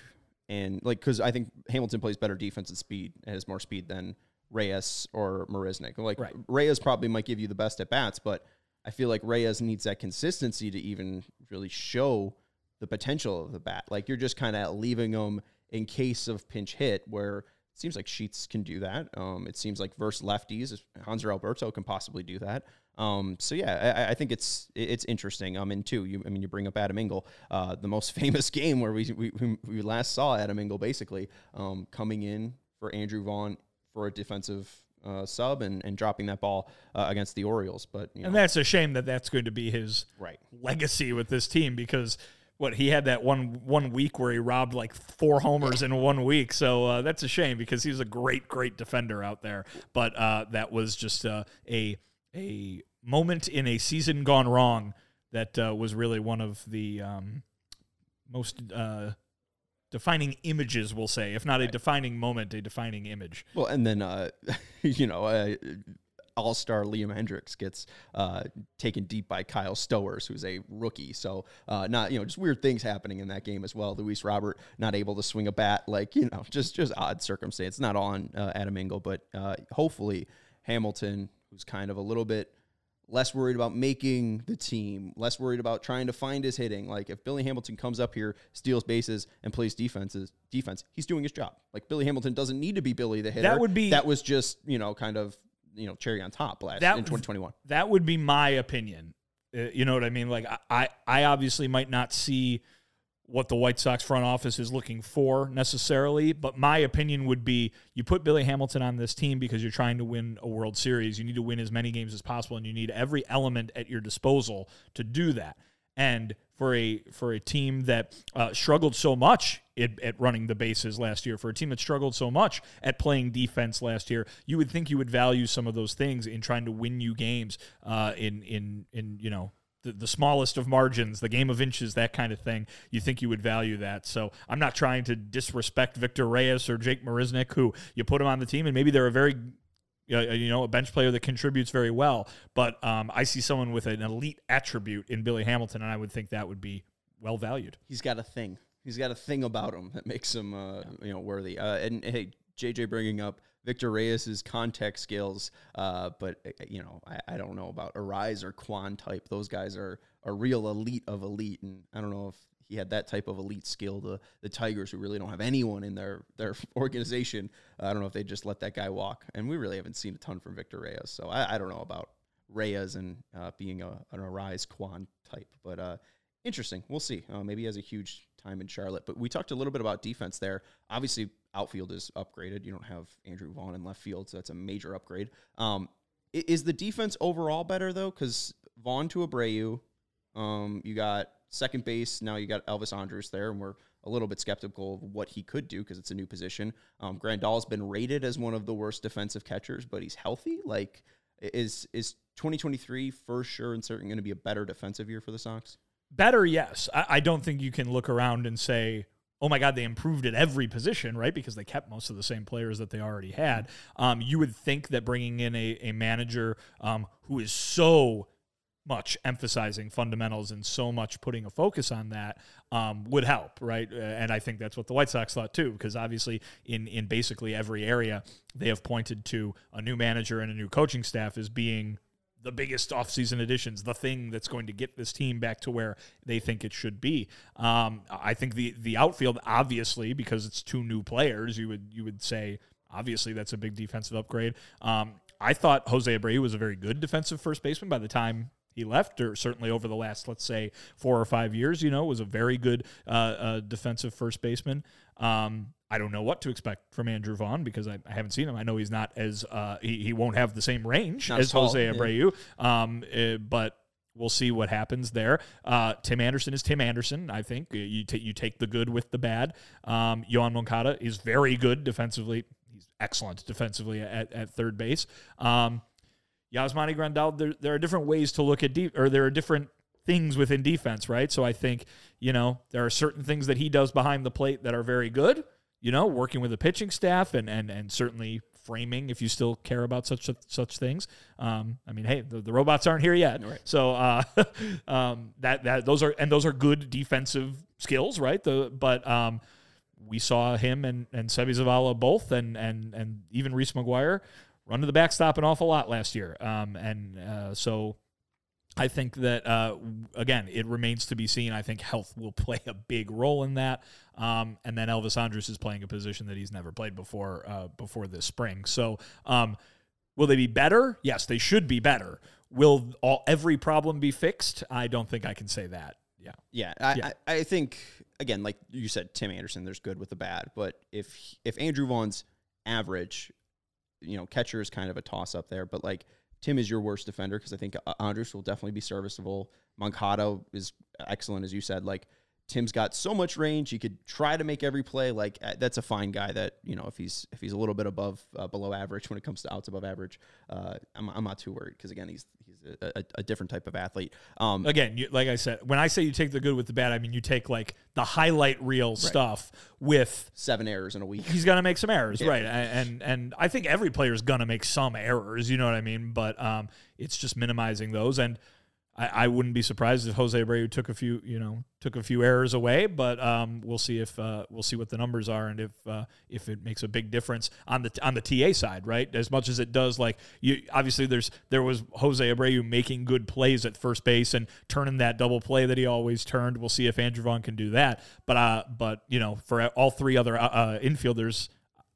and like because I think Hamilton plays better defense and speed and has more speed than Reyes or Marisnick. Like
Right.
Reyes probably might give you the best at bats, but I feel like Reyes needs that consistency to even really show the potential of the bat. Like you're just kind of leaving them in case of pinch hit where. Seems like Sheets can do that. Um, it seems like versus lefties, Hanser Alberto can possibly do that. Um, so yeah, I, I think it's it's interesting. Um, and two, you I mean you bring up Adam Engel, uh, the most famous game where we we, we last saw Adam Engel basically um, coming in for Andrew Vaughn for a defensive uh, sub and, and dropping that ball uh, against the Orioles. But you know,
and that's a shame that that's going to be his
right.
legacy with this team because what he had that one one week where he robbed like four homers in one week. So uh, that's a shame because he's a great great defender out there. But uh, that was just uh, a a moment in a season gone wrong that uh, was really one of the um, most uh, defining images, we'll say, if not a defining moment, a defining image.
Well, and then uh, you know, uh, All Star Liam Hendriks gets uh, taken deep by Kyle Stowers, who's a rookie. So uh, not you know just weird things happening in that game as well. Luis Robert not able to swing a bat, like you know just just odd circumstance. Not on uh, Adam Engel, but uh, hopefully Hamilton, who's kind of a little bit less worried about making the team, less worried about trying to find his hitting. Like if Billy Hamilton comes up here, steals bases, and plays defenses defense, he's doing his job. Like Billy Hamilton doesn't need to be Billy the hitter.
That would be-
that was just you know kind of you know cherry on top last
That-
in 2021.
That would be my opinion. Uh, you know what I mean? Like I, I, I obviously might not see what the White Sox front office is looking for necessarily, but my opinion would be you put Billy Hamilton on this team because you're trying to win a World Series. You need to win as many games as possible, and you need every element at your disposal to do that. And for a for a team that uh, struggled so much at, at running the bases last year, for a team that struggled so much at playing defense last year, you would think you would value some of those things in trying to win you games uh, in in in you know the, the smallest of margins, the game of inches, that kind of thing. You think you would value that. So I'm not trying to disrespect Victor Reyes or Jake Marisnick, who you put them on the team, and maybe they're a very you know, a bench player that contributes very well. But um, I see someone with an elite attribute in Billy Hamilton, and I would think that would be well valued.
He's got a thing. He's got a thing about him that makes him uh, you know worthy. Uh, and hey, JJ bringing up Victor Reyes's contact skills, uh, but uh, you know I, I don't know about Arraez or Kwan type. Those guys are a real elite of elite, and I don't know if he had that type of elite skill. The the Tigers, who really don't have anyone in their their organization, I don't know if they just let that guy walk. And we really haven't seen a ton from Victor Reyes, so I, I don't know about Reyes and uh, being a, an Arraez Kwan type, but uh, interesting. We'll see. Uh, maybe he has a huge time in Charlotte. But we talked a little bit about defense there. Obviously, outfield is upgraded. You don't have Andrew Vaughn in left field, so that's a major upgrade. Um, is the defense overall better though? Because Vaughn to Abreu, um, you got second base. Now you got Elvis Andrus there, and we're a little bit skeptical of what he could do because it's a new position. Um, Grandal's been rated as one of the worst defensive catchers, but he's healthy. Like, is is 2023 for sure and certain going to be a better defensive year for the Sox?
Better, yes. I, I don't think you can look around and say, oh my God, they improved at every position, right? Because they kept most of the same players that they already had. Um, you would think that bringing in a, a manager um, who is so much emphasizing fundamentals and so much putting a focus on that um, would help, right? Uh, and I think that's what the White Sox thought too, because obviously in in basically every area they have pointed to a new manager and a new coaching staff as being the biggest offseason additions, the thing that's going to get this team back to where they think it should be. Um, I think the the outfield, obviously, because it's two new players, you would you would say obviously that's a big defensive upgrade. Um, I thought Jose Abreu was a very good defensive first baseman by the time he left, or certainly over the last, let's say, four or five years, you know, was a very good uh, uh, defensive first baseman. Um, I don't know what to expect from Andrew Vaughn because I, I haven't seen him. I know he's not as uh, he, he won't have the same range
Not
as
tall,
Jose
yeah.
Abreu, um, uh, but we'll see what happens there. Uh, Tim Anderson is Tim Anderson. I think you ta- you take the good with the bad. Um, Yoan Moncada is very good defensively. He's excellent defensively at, at third base. Um, Yasmani Grandal, there, there are different ways to look at deep, or there are different things within defense, right? So I think, you know, there are certain things that he does behind the plate that are very good, you know, working with the pitching staff and and and certainly framing if you still care about such such things. Um, I mean, hey, the, the robots aren't here yet. So uh, um, that that those are and those are good defensive skills, right? The but um, we saw him and and Seby Zavala both, and and and even Reese McGuire run to the backstop an awful lot last year. Um, and uh, so I think that uh, again, it remains to be seen. I think health will play a big role in that. Um, and then Elvis Andrus is playing a position that he's never played before uh, before this spring. So um, will they be better? Yes, they should be better. Will all every problem be fixed? I don't think I can say that. Yeah.
Yeah, I,
Yeah.
I, I think again, like you said, Tim Anderson, there's good with the bad. But if if Andrew Vaughn's average, you know, catcher is kind of a toss up there. But like Tim is your worst defender because I think Andrus will definitely be serviceable. Moncada is excellent, as you said. Like Tim's got so much range; he could try to make every play. Like uh, that's a fine guy. That you know, if he's if he's a little bit above uh, below average when it comes to outs above average, uh, I'm I'm not too worried because again, he's he's a, a, a different type of athlete. Um,
Again, you, like I said, when I say you take the good with the bad, I mean you take like the highlight reel stuff with
seven errors in a week.
he's gonna make some errors, right? A- And and I think every player is gonna make some errors. You know what I mean? But um, it's just minimizing those. And I, I wouldn't be surprised if Jose Abreu took a few, you know, took a few errors away. But um, we'll see if uh, we'll see what the numbers are and if uh, if it makes a big difference on the on the TA side, right? As much as it does, like you obviously there's there was Jose Abreu making good plays at first base and turning that double play that he always turned. We'll see if Andrew Vaughn can do that. But uh, but you know, for all three other uh, uh, infielders,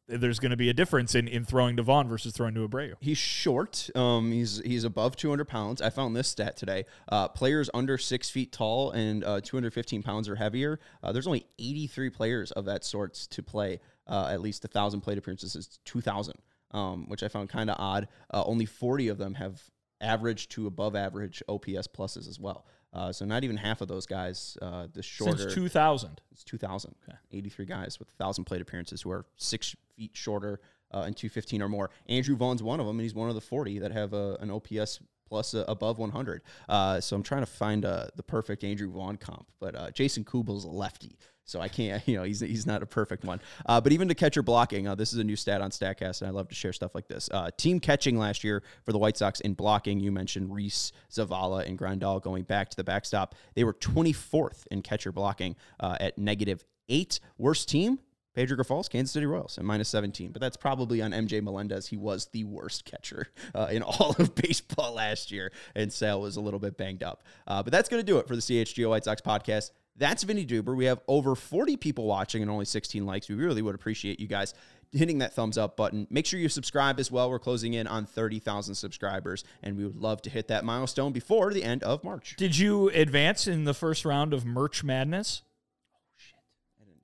there's going to be a difference in, in throwing to Vaughn versus throwing to Abreu.
He's short. Um, he's he's above 200 pounds. I found this stat today. Uh, players under six feet tall and uh, 215 pounds or heavier. Uh, there's only 83 players of that sorts to play uh, at least a thousand plate appearances. It's 2,000, um, which I found kind of odd. Uh, only 40 of them have average to above average OPS pluses as well. Uh, so not even half of those guys. Uh, the shorter
Since 2000.
it's 2,000. 83 guys with 1,000 plate appearances who are six feet shorter uh, and 215 or more. Andrew Vaughn's one of them, and he's one of the 40 that have a, an OPS plus uh, above 100. Uh, so I'm trying to find uh, the perfect Andrew Vaughn comp, but uh, Jason Kubel's a lefty. So I can't, you know, he's, he's not a perfect one. Uh, but even to catcher blocking, uh, this is a new stat on StatCast, and I love to share stuff like this. Uh, team catching last year for the White Sox in blocking, you mentioned Reese, Zavala, and Grandal going back to the backstop. They were 24th in catcher blocking at negative eight. Worst team, Pedro Grifol's, Kansas City Royals at minus 17. But that's probably on MJ Melendez. He was the worst catcher uh, in all of baseball last year, and Sale was a little bit banged up. Uh, but that's going to do it for the CHGO White Sox podcast. That's Vinnie Duber. We have over 40 people watching and only 16 likes. We really would appreciate you guys hitting that thumbs up button. Make sure you subscribe as well. We're closing in on 30,000 subscribers, and we would love to hit that milestone before the end of March.
Did you advance in the first round of Merch Madness?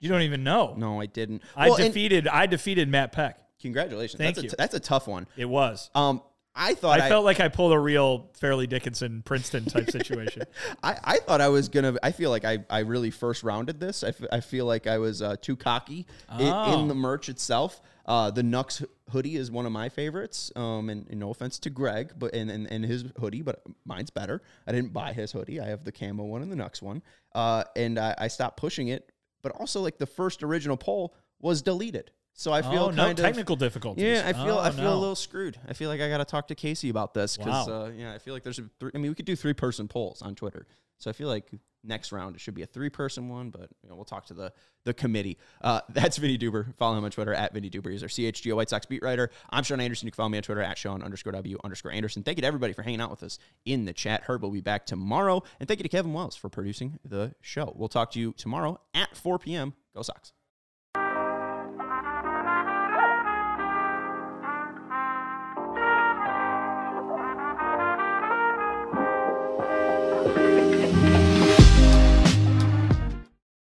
You don't even know.
No, I didn't.
I
Well, and
defeated I defeated Matt Peck.
Congratulations.
Thank
that's
you.
A t- that's a tough one.
It was.
Um, I thought
I felt like I pulled a real Fairleigh Dickinson Princeton type situation.
I, I thought I was gonna. I feel like I, I really first rounded this. I, f- I feel like I was uh, too cocky i- in,
Oh.
the merch itself. Uh, the Nux hoodie is one of my favorites. Um, and, and no offense to Greg, but and, and, and his hoodie, but mine's better. I didn't buy his hoodie. I have the camo one and the Nux one. Uh, and I, I stopped pushing it. But also, like the first original poll was deleted. So I feel
oh,
kind
no
of
technical difficulties.
Yeah, I feel
Oh,
I feel
no.
a little screwed. I feel like I got to talk to Casey about this because
Wow.
uh, yeah, I feel like there's a. Th- I mean, we could do three person polls on Twitter. So I feel like next round it should be a three person one, but you know, we'll talk to the the committee. Uh, that's Vinnie Duber. Follow him on Twitter at Vinnie Duber. He's our CHGO White Sox beat writer. I'm Sean Anderson. You can follow me on Twitter at Sean underscore W underscore Anderson. Thank you to everybody for hanging out with us in the chat. Herb will be back tomorrow, and thank you to Kevin Wells for producing the show. We'll talk to you tomorrow at 4 p.m. Go Sox.